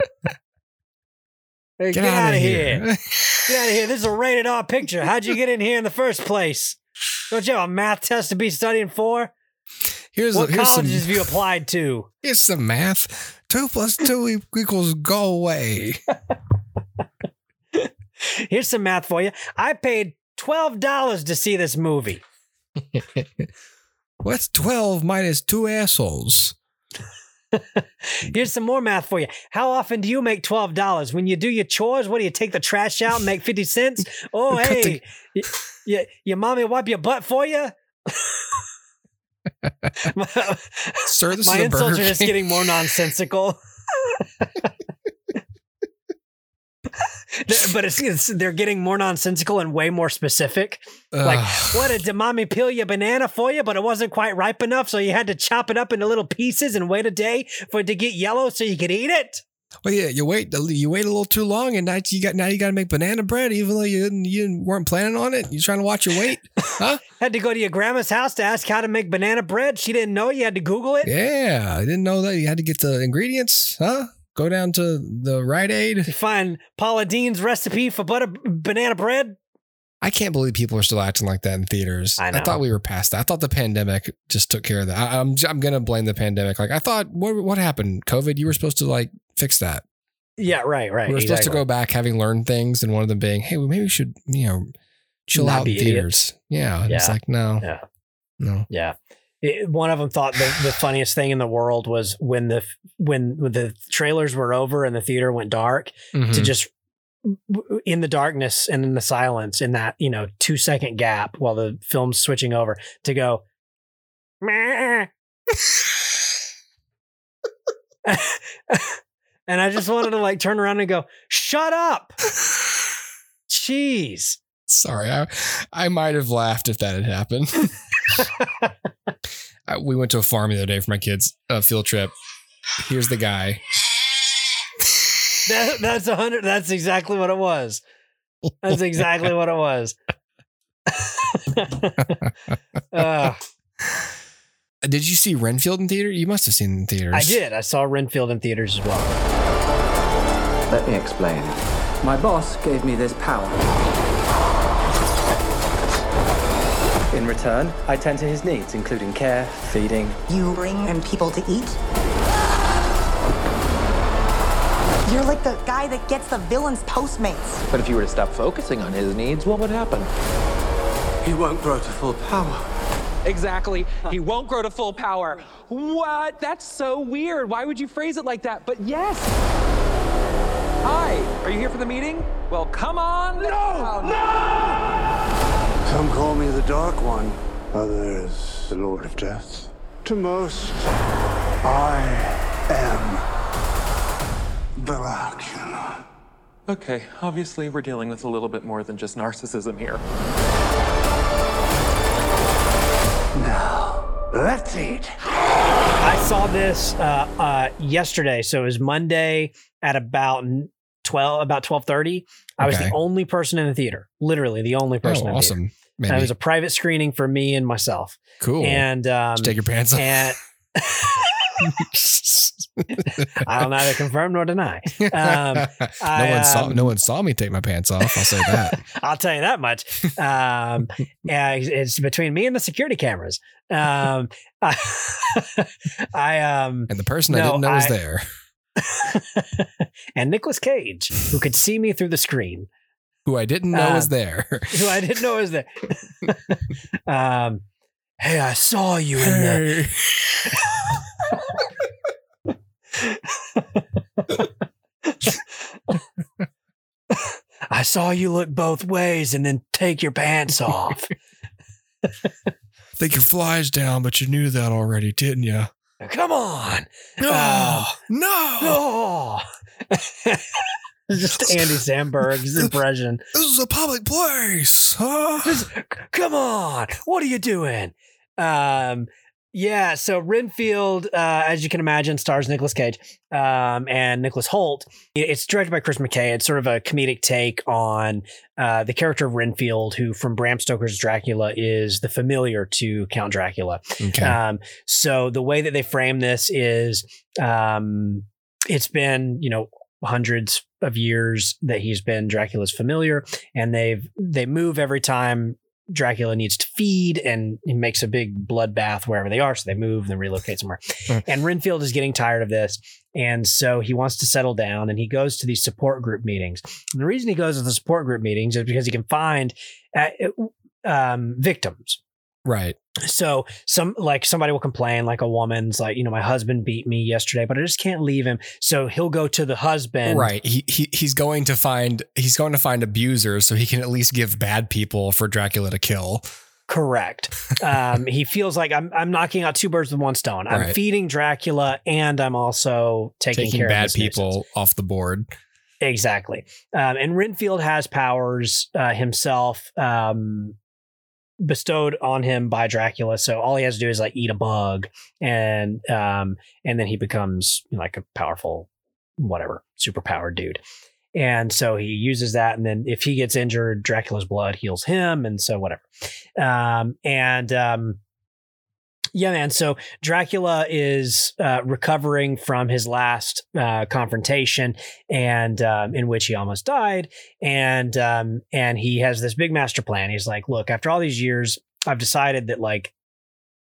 Hey, Get, get, out, out of here! here. Get out of here! This is a rated R picture. How'd you get in here in the first place? Don't you have a math test to be studying for? Here's What here's some, colleges have you applied to? here's some math. Two plus two equals go away. Here's some math for you. I paid twelve dollars to see this movie. What's 12 minus two assholes? Here's some more math for you. How often do you make twelve dollars when you do your chores? What do you take the trash out and make fifty cents? Oh, hey, y- y- your mommy wipe your butt for you. My Sir, this my is insults are just getting more nonsensical. But it's, it's they're getting more nonsensical and way more specific. Like, what did mommy peel your banana for you, but it wasn't quite ripe enough, so you had to chop it up into little pieces and wait a day for it to get yellow so you could eat it? Well, yeah, you wait. You wait a little too long, and now you got now you got to make banana bread, even though you you weren't planning on it. You trying to watch your weight, huh? Had to go to your grandma's house to ask how to make banana bread. She didn't know. You had to Google it. Yeah, I didn't know that you had to get the ingredients, huh? Go down to the Rite Aid. To find Paula Deen's recipe for butter banana bread. I can't believe people are still acting like that in theaters. I know. thought we were past that. I thought the pandemic just took care of that. I, I'm I'm gonna blame the pandemic. Like I thought, what what happened? COVID. You were supposed to like fix that. Yeah, right, right. we were supposed to go back having learned things, and one of them being, hey, well, maybe we should you know chill Not out in theaters. Yeah, and it's like no, Yeah. no. Yeah. It- one of them thought the, the funniest thing in the world was when the when the trailers were over and the theater went dark to Mhm. just in the darkness and in the silence in that you know two second gap while the film's switching over to go "Meh." and I just wanted to like turn around and go shut up jeez Sorry, I I might have laughed if that had happened. I, we went to a farm the other day for my kids' uh, field trip. Here's the guy. That, that's a hundred. That's exactly what it was. That's exactly what it was. Uh, Did you see Renfield in theater? You must have seen it in theaters. I did. I saw Renfield in theaters as well. Let me explain. My boss gave me this power. In return, I tend to his needs, including care, feeding. You bring in people to eat? You're like the guy that gets the villain's Postmates. But if you were to stop focusing on his needs, what would happen? He won't grow to full power. Exactly. He won't grow to full power. What? That's so weird. Why would you phrase it like that? But yes. Hi. Are you here for the meeting? Well, come on. No! No! Some call me the Dark One, others the Lord of Death. To most, I am Dracula. Okay, obviously we're dealing with a little bit more than just narcissism here. Let's eat. I saw this uh, uh, yesterday, so it was Monday at about twelve, about twelve thirty. I was the only person in the theater, literally the only person. Oh, in the awesome. And it was a private screening for me and myself. cool. And um, Did you take your pants off. and I will neither confirm nor deny. Um, no I, one saw um, no one saw me take my pants off. I'll say that. I'll tell you that much. Um, yeah, it's between me and the security cameras. Um, I, I um, and the person I didn't know was there. and Nicolas Cage, who could see me through the screen, Who I didn't know was Um, there. who I didn't know was there. um, hey, I saw you in the. I saw you look both ways and then take your pants off. think your fly's down, but you knew that already, didn't you? Come on. No, Um, no. Oh. Just Andy Samberg's impression. This is a public place. Huh? Come on. What are you doing? Um, yeah, so Renfield, uh, as you can imagine, stars Nicolas Cage um, and Nicholas Hoult. It's directed by Chris McKay. It's sort of a comedic take on uh, the character of Renfield, who from Bram Stoker's Dracula is the familiar to Count Dracula. Okay. Um, so the way that they frame this is um, it's been, you know, hundreds of years that he's been Dracula's familiar, and they've they move every time Dracula needs to feed, and he makes a big bloodbath wherever they are. So they move and relocate somewhere. Hmm. and Renfield is getting tired of this, and so he wants to settle down, and he goes to these support group meetings. And the reason he goes to the support group meetings is because he can find uh, um, victims right. so some like somebody will complain like a woman's like you know my husband beat me yesterday but i just can't leave him so he'll go to the husband right. He, he he's going to find he's going to find abusers so he can at least give bad people for Dracula to kill. correct um he feels like i'm i'm knocking out two birds with one stone i'm Right. feeding dracula and i'm also taking, Taking care bad of this nuisance. people off the board. Exactly. Um, and Renfield has powers uh, himself um, bestowed on him by Dracula. So all he has to do is like eat a bug, and um, and then he becomes you know, like a powerful, whatever, superpowered dude. And so he uses that, and then if he gets injured, Dracula's blood heals him, and so whatever. Um, and um, yeah, man. So Dracula is uh, recovering from his last uh, confrontation, and um, in which he almost died. And um, and he has this big master plan. He's like, look, after all these years, I've decided that like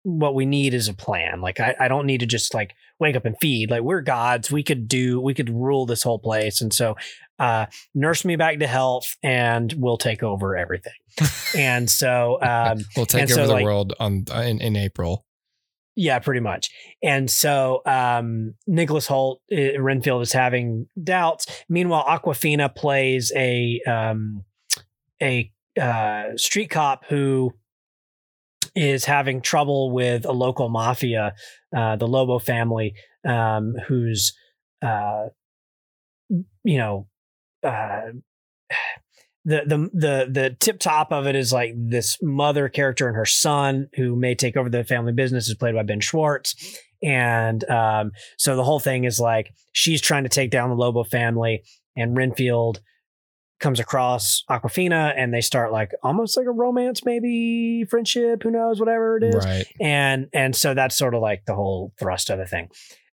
what we need is a plan. Like I, I don't need to just like wake up and feed. Like we're gods. We could do. We could rule this whole place. And so uh, nurse me back to health, and we'll take over everything. and so um, We'll take over so, the like, world on in, in April. Yeah, pretty much. And so um, Nicholas Hoult, uh, Renfield is having doubts. Meanwhile, Awkwafina plays a um, a uh, street cop who is having trouble with a local mafia, uh, the Lobo family, um, who's uh, you know. The the the the tip top of it is like this mother character and her son who may take over the family business is played by Ben Schwartz. And um, so the whole thing is like she's trying to take down the Lobo family, and Renfield comes across Awkwafina, and they start like almost like a romance, maybe friendship, who knows, whatever it is Right. and and so that's sort of like the whole thrust of the thing.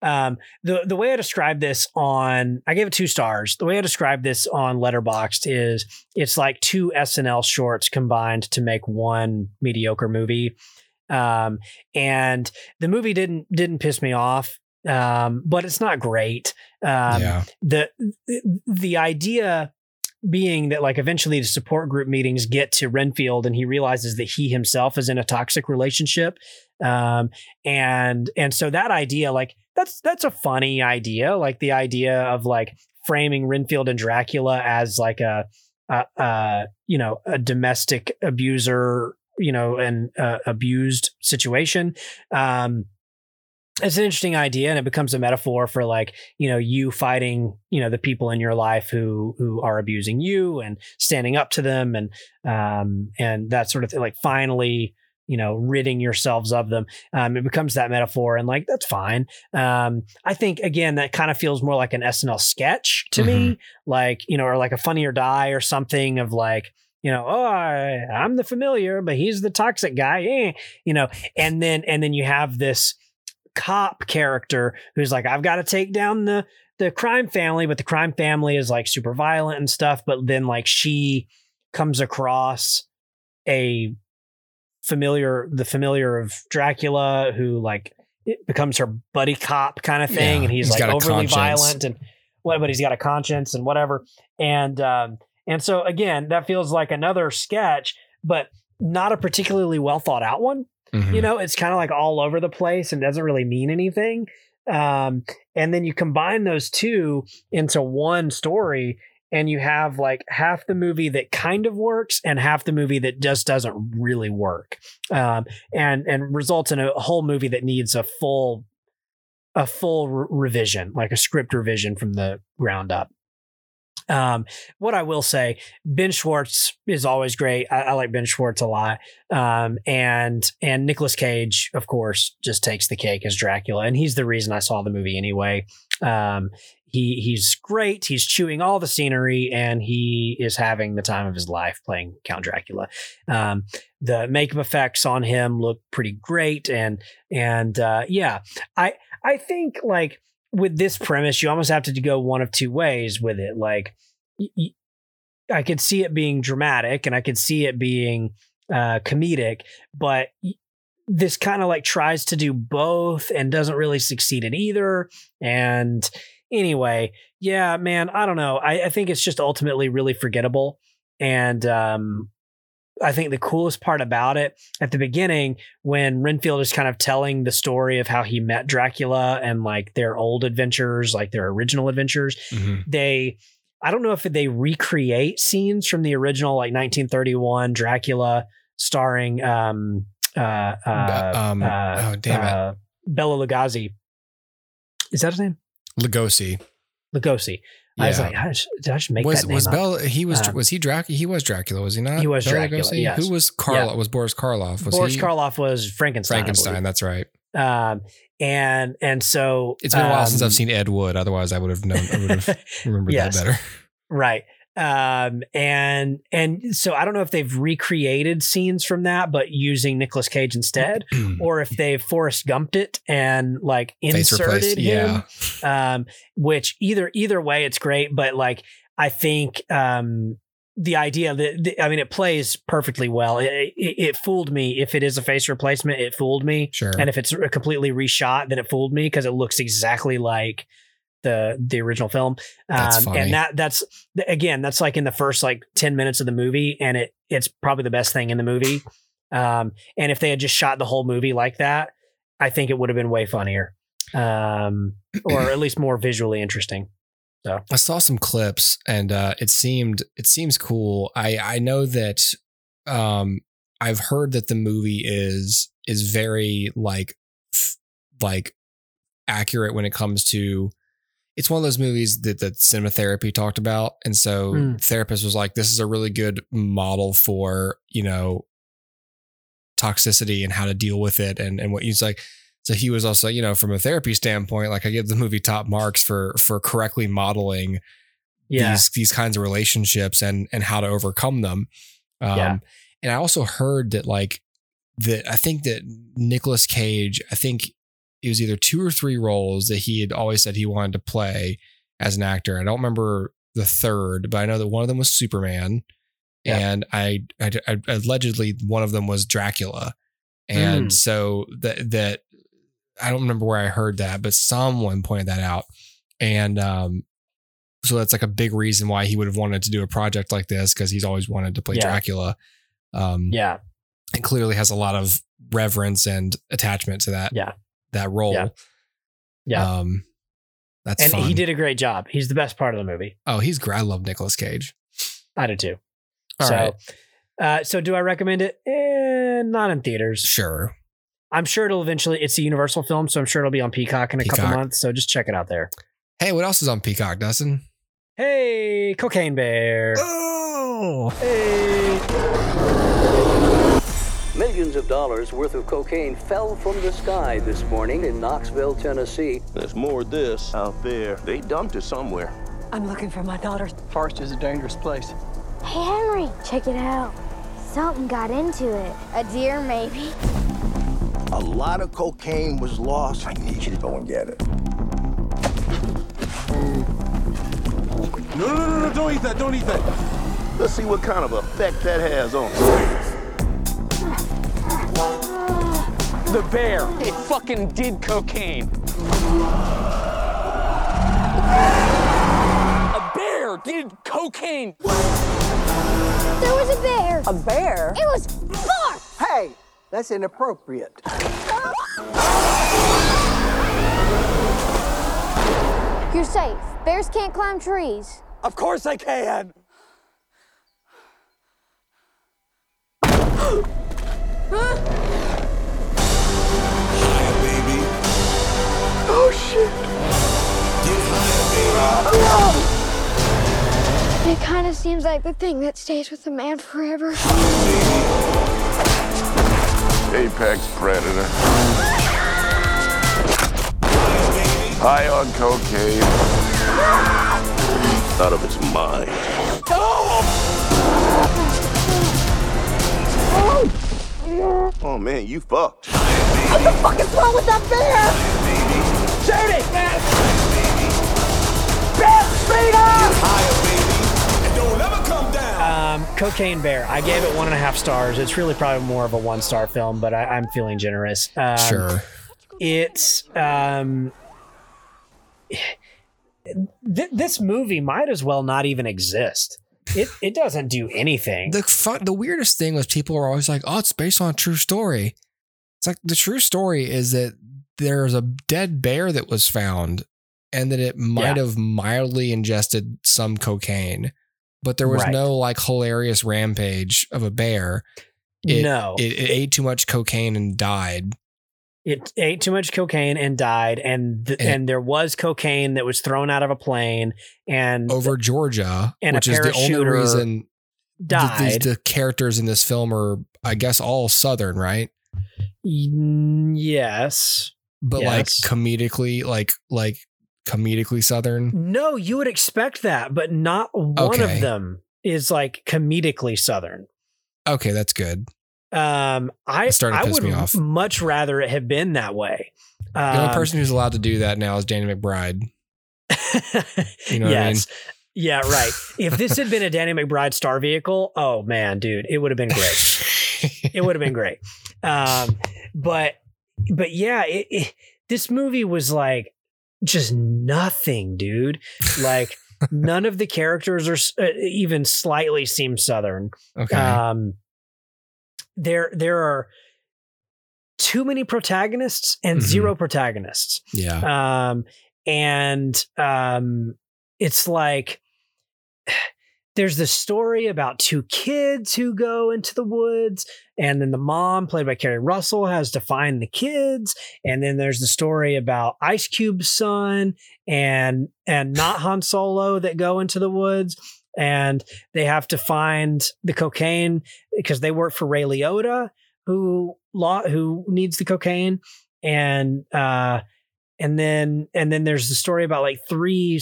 Um, the the way I describe this on, I gave it two stars. The way I describe this on Letterboxd is it's like two SNL shorts combined to make one mediocre movie. Um, and the movie didn't didn't piss me off, um, but it's not great. Um, yeah. the the idea being that like eventually the support group meetings get to Renfield and he realizes that he himself is in a toxic relationship um and and so that idea like that's that's a funny idea like the idea of like framing Renfield and Dracula as like a uh, you know a domestic abuser you know and uh, abused situation. Um it's an interesting idea and it becomes a metaphor for like you know you fighting you know the people in your life who who are abusing you and standing up to them and um and that sort of thing. Like finally you know ridding yourselves of them um it becomes that metaphor and like that's fine um i think again that kind of feels more like an snl sketch to me like you know or like a funny or die or something of like you know oh I, i'm the familiar but he's the toxic guy eh. you know and then and then you have this cop character who's like, I've got to take down the the crime family, but the crime family is like super violent and stuff. But then like she comes across a familiar, the familiar of Dracula, who like it becomes her buddy cop kind of thing, Yeah, and he's, he's like overly violent and what, but he's got a conscience and whatever. And um, and so again, that feels like another sketch, but not a particularly well thought out one. Mhm. You know, it's kind of like all over the place and doesn't really mean anything. Um, and then you combine those two into one story, and you have like half the movie that kind of works and half the movie that just doesn't really work. Um, and and results in a whole movie that needs a full a full re- revision, like a script revision from the ground up. Um, what I will say, Ben Schwartz is always great. I, I like Ben Schwartz a lot. Um, and and Nicolas Cage, of course, just takes the cake as Dracula, and he's the reason I saw the movie anyway. Um, he he's great. He's chewing all the scenery, and he is having the time of his life playing Count Dracula. Um, the makeup effects on him look pretty great, and and uh, yeah, I I think like with this premise, you almost have to go one of two ways with it. Like, I could see it being dramatic, and I could see it being uh, comedic, but y- this kind of like tries to do both and doesn't really succeed at either. And anyway, yeah, man, I don't know. I, I think it's just ultimately really forgettable. And um, I think the coolest part about it at the beginning, when Renfield is kind of telling the story of how he met Dracula and like their old adventures, like their original adventures, Mhm. they I don't know if they recreate scenes from the original like 1931 Dracula starring um uh, uh, um, uh, oh, damn it. uh, Bela Lugosi. Is that his name? Lugosi. Lugosi. I was Yeah. like, I just, did I just make was that name was up? Bell? He was Um, was he Dracula? He was Dracula, was he not? He was Bela Dracula, Lugosi? yes. Who was Karloff? Yeah. Was Boris Karloff? Was Boris he Karloff was Frankenstein. Frankenstein? That's right. Um, and and so It's been a while since um, I've seen Ed Wood. Otherwise, I would have known. I would have remembered Yes. that better. Right. Um, and and so I don't know if they've recreated scenes from that, but using Nicolas Cage instead, or if they've Forrest Gumped it and like inserted him. Yeah. Um, which either either way, it's great. But like I think um the idea that the, I mean it plays perfectly well. It, it, it fooled me. If it is a face replacement, it fooled me. Sure. And if it's a completely reshot, then it fooled me because it looks exactly like the the original film. Um, and that that's again that's like in the first like ten minutes of the movie, and it it's probably the best thing in the movie. Um, and if they had just shot the whole movie like that, I think it would have been way funnier, um, or at least more visually interesting. So I saw some clips and uh, it seemed it seems cool. I I know that um, I've heard that the movie is is very like like accurate when it comes to it's one of those movies that that cinema therapy talked about and so Mm. therapist was like this is a really good model for you know toxicity and how to deal with it and and what he's like so he was also you know from a therapy standpoint like i give the movie top marks for for correctly modeling yeah, these these kinds of relationships and and how to overcome them um Yeah. and i also heard that like that i think that Nicolas cage i think it was either two or three roles that he had always said he wanted to play as an actor i don't remember the third but i know that one of them was superman Yeah. and I, I, I allegedly one of them was dracula and Mm. so that that i don't remember where i heard that but someone pointed that out and um so that's like a big reason why he would have wanted to do a project like this because he's always wanted to play Yeah. Dracula. Um, yeah, and clearly has a lot of reverence and attachment to that. Yeah. That role. Yeah. yeah. Um, that's and fun. he did a great job. He's the best part of the movie. Oh, he's great. I love Nicolas Cage. I do too. All so, right. uh, so do I recommend it? Eh, not in theaters. Sure. I'm sure it'll eventually. It's a Universal film, so I'm sure it'll be on Peacock in a couple months. So just check it out there. Hey, what else is on Peacock, Dustin? Hey, Cocaine Bear. Oh, Hey. Millions of dollars worth of cocaine fell from the sky this morning in Knoxville, Tennessee. There's more of this out there. They dumped it somewhere. I'm looking for my daughter. Forest is a dangerous place. Hey, Henry, check it out. Something got into it. A deer, maybe. A lot of cocaine was lost. I need you to go and get it. No, no, no, no, don't eat that, don't eat that. Let's see what kind of effect that has on The bear, it fucking did cocaine. A bear did cocaine. There was a bear. A bear? It was Bark. Hey, that's inappropriate. You're safe. Bears can't climb trees. Of course I can. Oh shit! It kind of seems like the thing that stays with a man forever. Apex predator. High on cocaine. Out of its mind. Oh man, you fucked. What the fuck is wrong with that bear? Shoot it, man! Um, Cocaine Bear. I gave it one and a half stars. It's really probably more of a one star film, but I, I'm feeling generous. Um, Sure. It's um, th- this movie might as well not even exist. It it doesn't do anything. The fun, the weirdest thing was people were always like, "Oh, it's based on a true story." It's like the true story is that there's a dead bear that was found, and that it might Yeah. have mildly ingested some cocaine, but there was Right. no like hilarious rampage of a bear. It, no, it, it ate too much cocaine and died. It ate too much cocaine and died, and th- And- and there was cocaine that was thrown out of a plane and over Georgia, And a which is the only reason died. these the characters in this film are, I guess, all Southern, right? Yes, But Yes. like comedically, like like comedically Southern. No, you would expect that, but not one Okay. of them is like comedically southern. Okay, that's good. Um, I to I would me off. much rather it have been that way. The only Um, person who's allowed to do that now is Danny McBride. You know what I mean? yes. Yeah, right. If this had been a Danny McBride star vehicle, oh man, dude, it would have been great. it would have been great. Um, but but yeah, it, it, this movie was like just nothing, dude. Like none of the characters are uh, even slightly seem southern. Okay. Um, there there are too many protagonists and Mhm. zero protagonists. yeah. Um, and um, it's like there's this story about two kids who go into the woods, and then the mom, played by Keri Russell, has to find the kids. And then there's the story about Ice Cube's son and and not Han Solo that go into the woods. And they have to find the cocaine because they work for Ray Liotta, who law who needs the cocaine. And uh and then and then there's the story about like three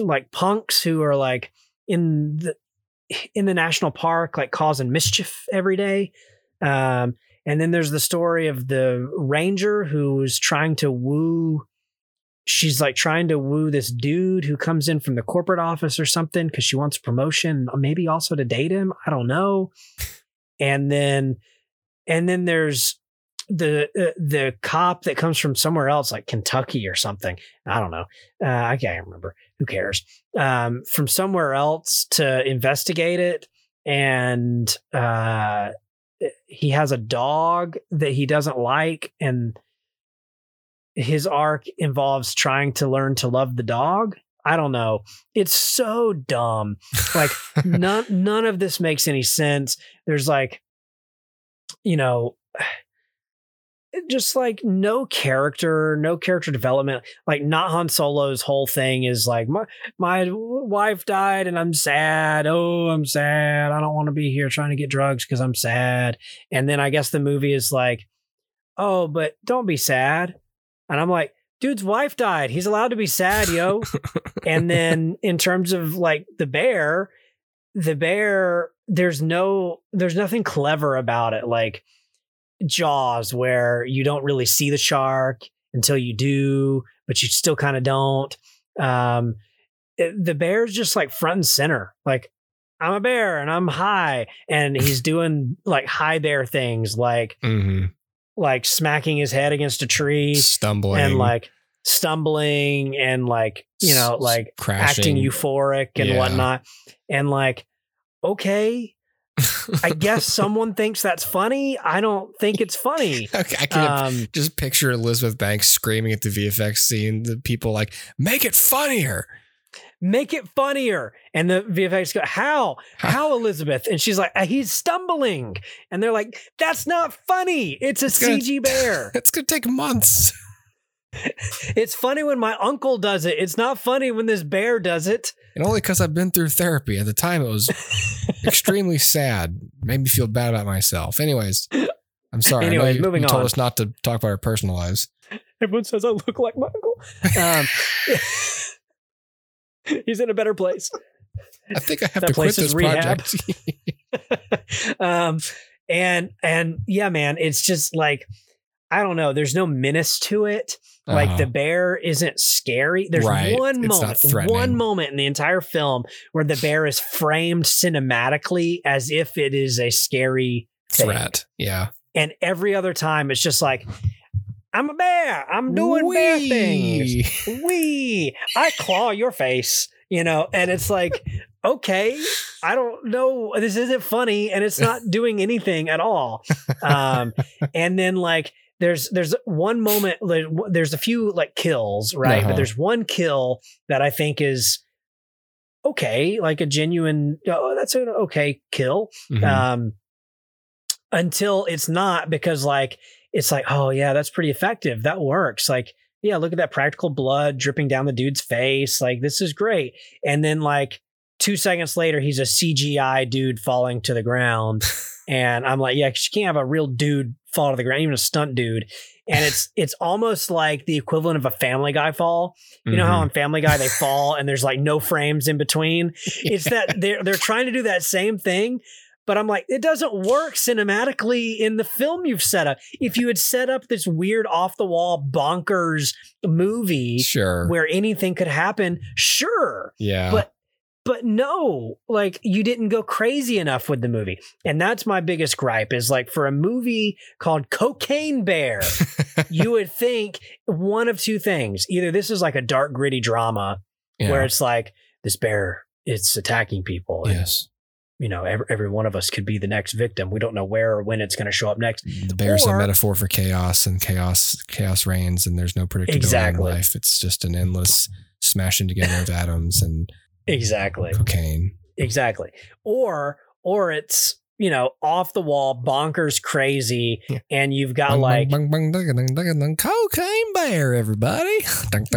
like punks who are like in the in the national park like causing mischief every day um and then there's the story of the ranger who's trying to woo she's like trying to woo this dude who comes in from the corporate office or something because she wants promotion maybe also to date him i don't know. And then and then there's the uh, the cop that comes from somewhere else like kentucky or something i don't know uh, i can't remember who cares um, from somewhere else to investigate it. And uh, he has a dog that he doesn't like and his arc involves trying to learn to love the dog i don't know it's so dumb like none none of this makes any sense there's like you know just like no character, no character development. Like not Han Solo's whole thing is like my my wife died and I'm sad. Oh, I'm sad. I don't want to be here trying to get drugs because I'm sad. And then I guess the movie is like, oh, but don't be sad. And I'm like, dude's wife died. He's allowed to be sad, yo. and then in terms of like the bear, the bear, there's no, there's nothing clever about it. Like Jaws where you don't really see the shark until you do, but you still kind of don't. Um, it- the bear's just like front and center. Like I'm a bear and I'm high, and he's doing like high bear things, like hmm like smacking his head against a tree Stumbling and like stumbling and like you know like crashing. acting euphoric and Yeah. whatnot and like okay i guess someone thinks that's funny i don't think it's funny Okay, I can um just picture Elizabeth Banks screaming at the VFX scene. The people like, make it funnier. Make it funnier and the vfx go how how elizabeth and she's like "Uh, he's stumbling and they're like that's not funny it's a gonna- cg bear It's gonna take months. it's funny when my uncle does it it's not funny when this bear does it And only because I've been through therapy. At the time, it was extremely sad. Made me feel bad about myself. Anyways, I'm sorry. Anyways, you, moving you told on. us not to talk about our personal lives. Everyone says I look like my uncle. Um, he's in a better place. I think I have That to quit is this rehab. project. um, and and yeah, man, it's just like I don't know. There's no menace to it. Like Uh-huh. the bear isn't scary. There's Right. one It's moment, one moment in the entire film where the bear is framed cinematically as if it is a scary thing. Threat. Yeah. And every other time, it's just like, I'm a bear. I'm doing bear things. Wee. I claw your face, you know, and it's like, okay, I don't know. This isn't funny and it's not doing anything at all. Um, and then like, there's there's one moment there's a few like kills right Uh-huh. but there's one kill that i think is okay like a genuine oh that's an okay kill Mhm. um until it's not because like it's like oh yeah that's pretty effective. That works. Like yeah look at that practical blood dripping down the dude's face. Like this is great. And then like two seconds later he's a cgi dude falling to the ground. And i'm like yeah, you can't have a real dude fall to the ground even a stunt dude. And it's it's almost like the equivalent of a family guy fall. You know how Mhm. on family guy they fall and there's like no frames in between? It's that they're they're trying to do that same thing but I'm like, it doesn't work cinematically in the film you've set up. If you had set up this weird off the wall bonkers movie Sure. where anything could happen, sure. yeah. But but no, like you didn't go crazy enough with the movie. And that's my biggest gripe is like for a movie called Cocaine Bear, you would think one of two things. Either this is like a dark gritty drama yeah. where it's like this bear it's attacking people and yes. You know every, every one of us could be the next victim we don't know where or when it's going to show up next The bear's a metaphor for chaos, and chaos chaos reigns, and there's no predictability Exactly. in life. It's just an endless smashing together of atoms and exactly cocaine. exactly or or it's you know off the wall bonkers crazy Yeah. and you've got Bung, like bung, bung, cocaine bear, everybody.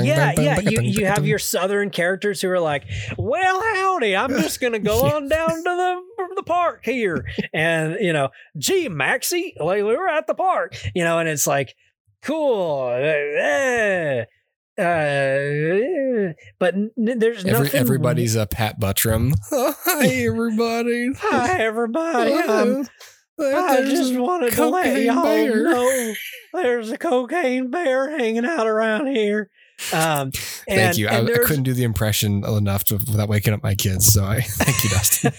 Yeah, yeah. You, you have your southern characters who are like, "Well, howdy, I'm just gonna go on down to the the park here," and you know, "Gee, Maxie, like we're at the park," you know, and it's like, "Cool." eh, uh, but n- there's Every, nothing. everybody's a Pat Buttram. Hi, everybody. Hi, everybody. Um, I just wanted to let y'all bear. know there's a cocaine bear hanging out around here. Um, Thank you. I, and I couldn't do the impression enough to, without waking up my kids. So I thank you, Dustin.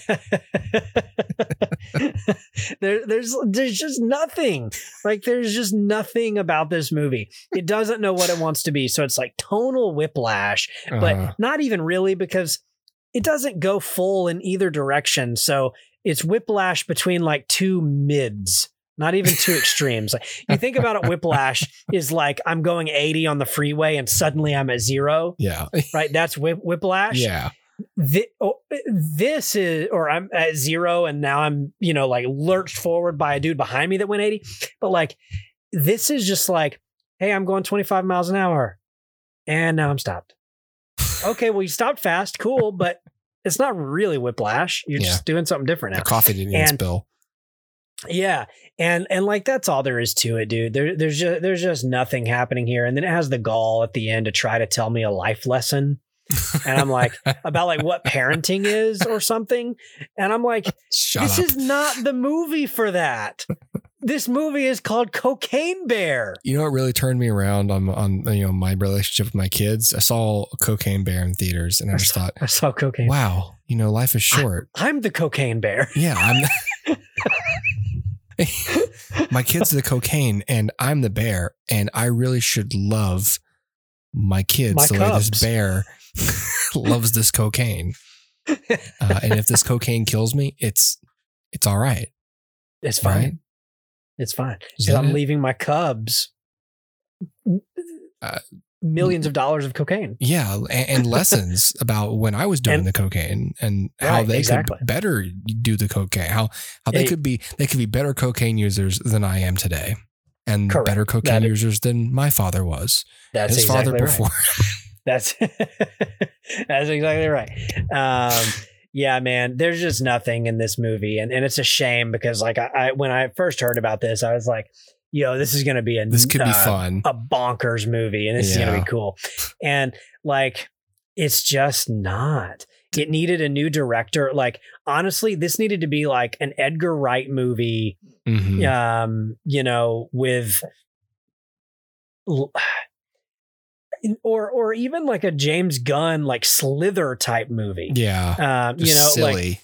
there, there's there's just nothing like there's just nothing about this movie it doesn't know what it wants to be so it's like tonal whiplash but Uh-huh. not even really because it doesn't go full in either direction so it's whiplash between like two mids not even two extremes like you think about it whiplash is like i'm going 80 on the freeway and suddenly i'm at zero Yeah. right that's whip, whiplash Yeah. Oh, this is or i'm at zero and now i'm you know like lurched forward by a dude behind me that went 80 but like this is just like hey i'm going 25 miles an hour and now i'm stopped okay well you stopped fast cool but it's not really whiplash you're Yeah. just doing something different The coffee didn't even And- spill. Yeah, and and like that's all there is to it, dude. There, there's just there's just nothing happening here, and then it has the gall at the end to try to tell me a life lesson, and I'm like about like what parenting is or something, and I'm like, Shut this up. is not the movie for that. this movie is called Cocaine Bear. You know what really turned me around on on you know my relationship with my kids? I saw Cocaine Bear in theaters, and I just thought, I saw cocaine. wow, you know, life is short. I'm the cocaine bear. Yeah, I'm. my kid's the cocaine, and I'm the bear, and I really should love my kids My the way this bear loves this cocaine. Uh, and if this cocaine kills me, it's it's all right. It's fine. Right? It's fine. Is 'Cause that I'm it? leaving my cubs Uh, millions of dollars of cocaine. Yeah, and, and lessons about when I was doing And- the cocaine and how Right, they exactly. could better do the cocaine. How how they It- could be they could be better cocaine users than I am today, and Correct. better cocaine That is- users than my father was. That's His exactly father right. before. That's that's exactly right. Um, yeah, man. There's just nothing in this movie, and, and it's a shame because like I, I when I first heard about this, I was like, yo, this is gonna be a This could be uh, fun. a bonkers movie, and this is gonna be cool. And like, it's just not. It needed a new director. Like, honestly, this needed to be like an Edgar Wright movie. Mhm. Um, you know, with or or even like a James Gunn like Slither type movie. Yeah, Um, you know, like silly.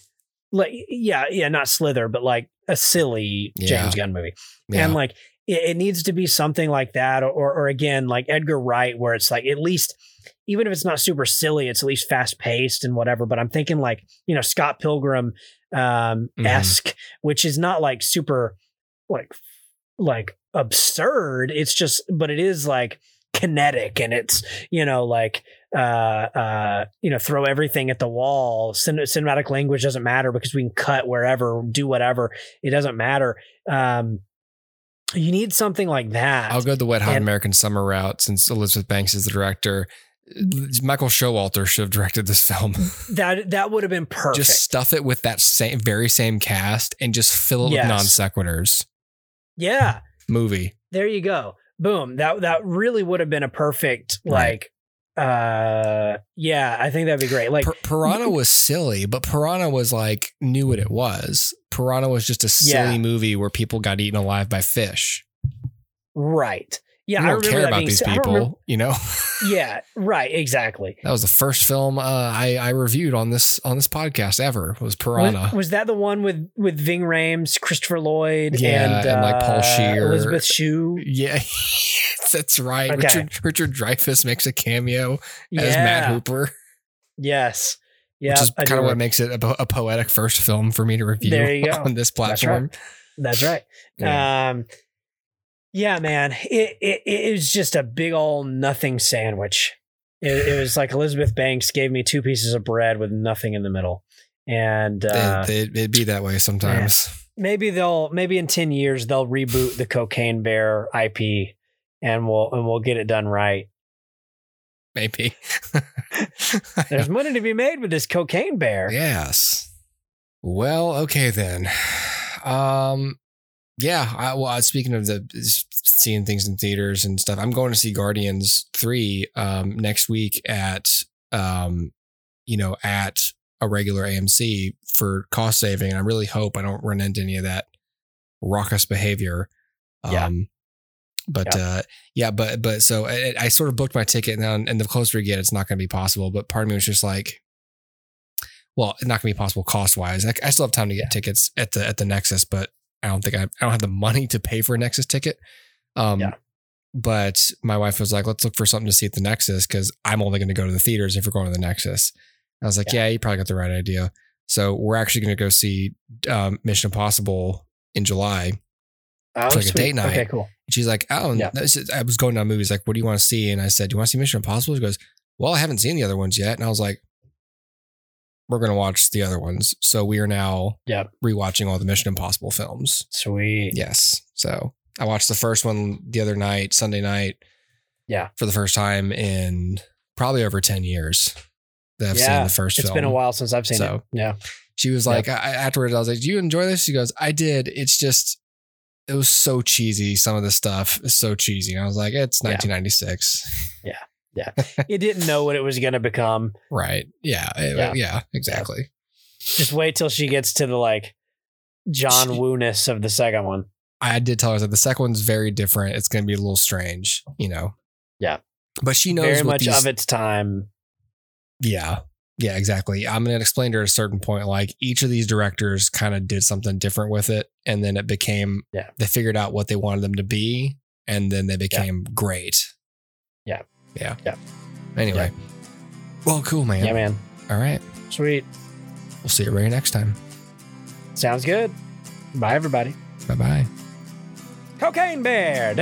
like yeah, yeah, not Slither, but like a silly James Yeah. Gunn movie. Yeah. And like it, it needs to be something like that, or or again, like Edgar Wright, where it's like at least even if it's not super silly, it's at least fast paced and whatever. But I'm thinking like, you know, Scott Pilgrim um Mm-hmm. esque, which is not like super like like absurd. It's just but it is like kinetic and it's you know like uh uh you know throw everything at the wall Cin- cinematic language doesn't matter because we can cut wherever do whatever it doesn't matter um you need something like that I'll go the Wet Hot And- American Summer route since Elizabeth Banks is the director. Mm. Michael Showalter should have directed this film. that that would have been perfect Just stuff it with that same very same cast and just fill it Yes. with non sequiturs. yeah Movie. there you go boom that that really would have been a perfect Right. like uh yeah i think that'd be great like Pir- Piranha was silly, but Piranha was like knew what it was. Piranha was just a silly Yeah. movie where people got eaten alive by fish. right yeah I don't care about these people, you know. yeah right exactly that was the first film uh, I I reviewed on this on this podcast ever was Was, Piranha. was that the one with with Ving Rhames, Christopher Lloyd, Yeah, and, and, like, Paul uh, Elizabeth Shue? yeah, that's right. Okay. Richard Richard Dreyfuss makes a cameo as Matt Hooper, Yes, yeah, which is I kind of what makes it a, a poetic first film for me to review There you go. on this That's platform. That's right. Yeah. Um, yeah, man, it, it it was just a big old nothing sandwich. It, it was like Elizabeth Banks gave me two pieces of bread with nothing in the middle, and uh, it, it'd be that way sometimes. maybe they'll maybe in 10 years they'll reboot the cocaine bear ip and we'll and we'll get it done right Maybe. there's money to be made with this cocaine bear Yes. Well, okay then. Um, yeah. I, well, speaking of the seeing things in theaters and stuff, I'm going to see Guardians three um next week at um you know at a regular AMC for cost saving, and I really hope I don't run into any of that raucous behavior. Yeah. Um, but Yeah. uh, yeah, but but so I, I sort of booked my ticket now, and the closer we get, it's not going to be possible. But part of me was just like, well, it's not going to be possible cost wise. I, I still have time to get tickets at the at the Nexus, but I don't think I, I don't have the money to pay for a Nexus ticket. Um, Yeah. But my wife was like, let's look for something to see at the Nexus because I'm only going to go to the theaters if we're going to the Nexus. I was like, yeah, you probably got the right idea. So we're actually going to go see um, Mission Impossible in July. oh, It's like a date night. okay cool She's like, oh, Yeah. I was going down movies. Like, what do you want to see? And I said, do you want to see Mission Impossible? She goes, well, I haven't seen the other ones yet. And I was like, we're going to watch the other ones. So we are now Yep. rewatching all the Mission Impossible films. sweet Yes. So I watched the first one the other night, Sunday night, yeah for the first time in probably over 10 years that I've yeah seen the first It's film. It's been a while since i've seen So- it yeah She was like, I, afterwards, I was like, Do you enjoy this? She goes, I did. It's just, it was so cheesy. Some of the stuff is so cheesy. And I was like, It's 1996. Yeah. 1996. Yeah it didn't know what it was going to become Right. Yeah. It- Yeah. yeah. exactly. just wait till she gets to the like john woo-ness of the second one I did tell her that the second one's very different. It's going to be a little strange, you know. Yeah. But she knows Very much these- of its time. Yeah. Yeah, exactly. I'm going to explain to her at a certain point like each of these directors kind of did something different with it and then it became Yeah. they figured out what they wanted them to be and then they became great. Yeah. Yeah. Yeah. Anyway. Well, cool, man. Yeah, man. All right. Sweet. We'll see you right next time. Sounds good. Bye, everybody. Bye-bye. Cocaine Bear.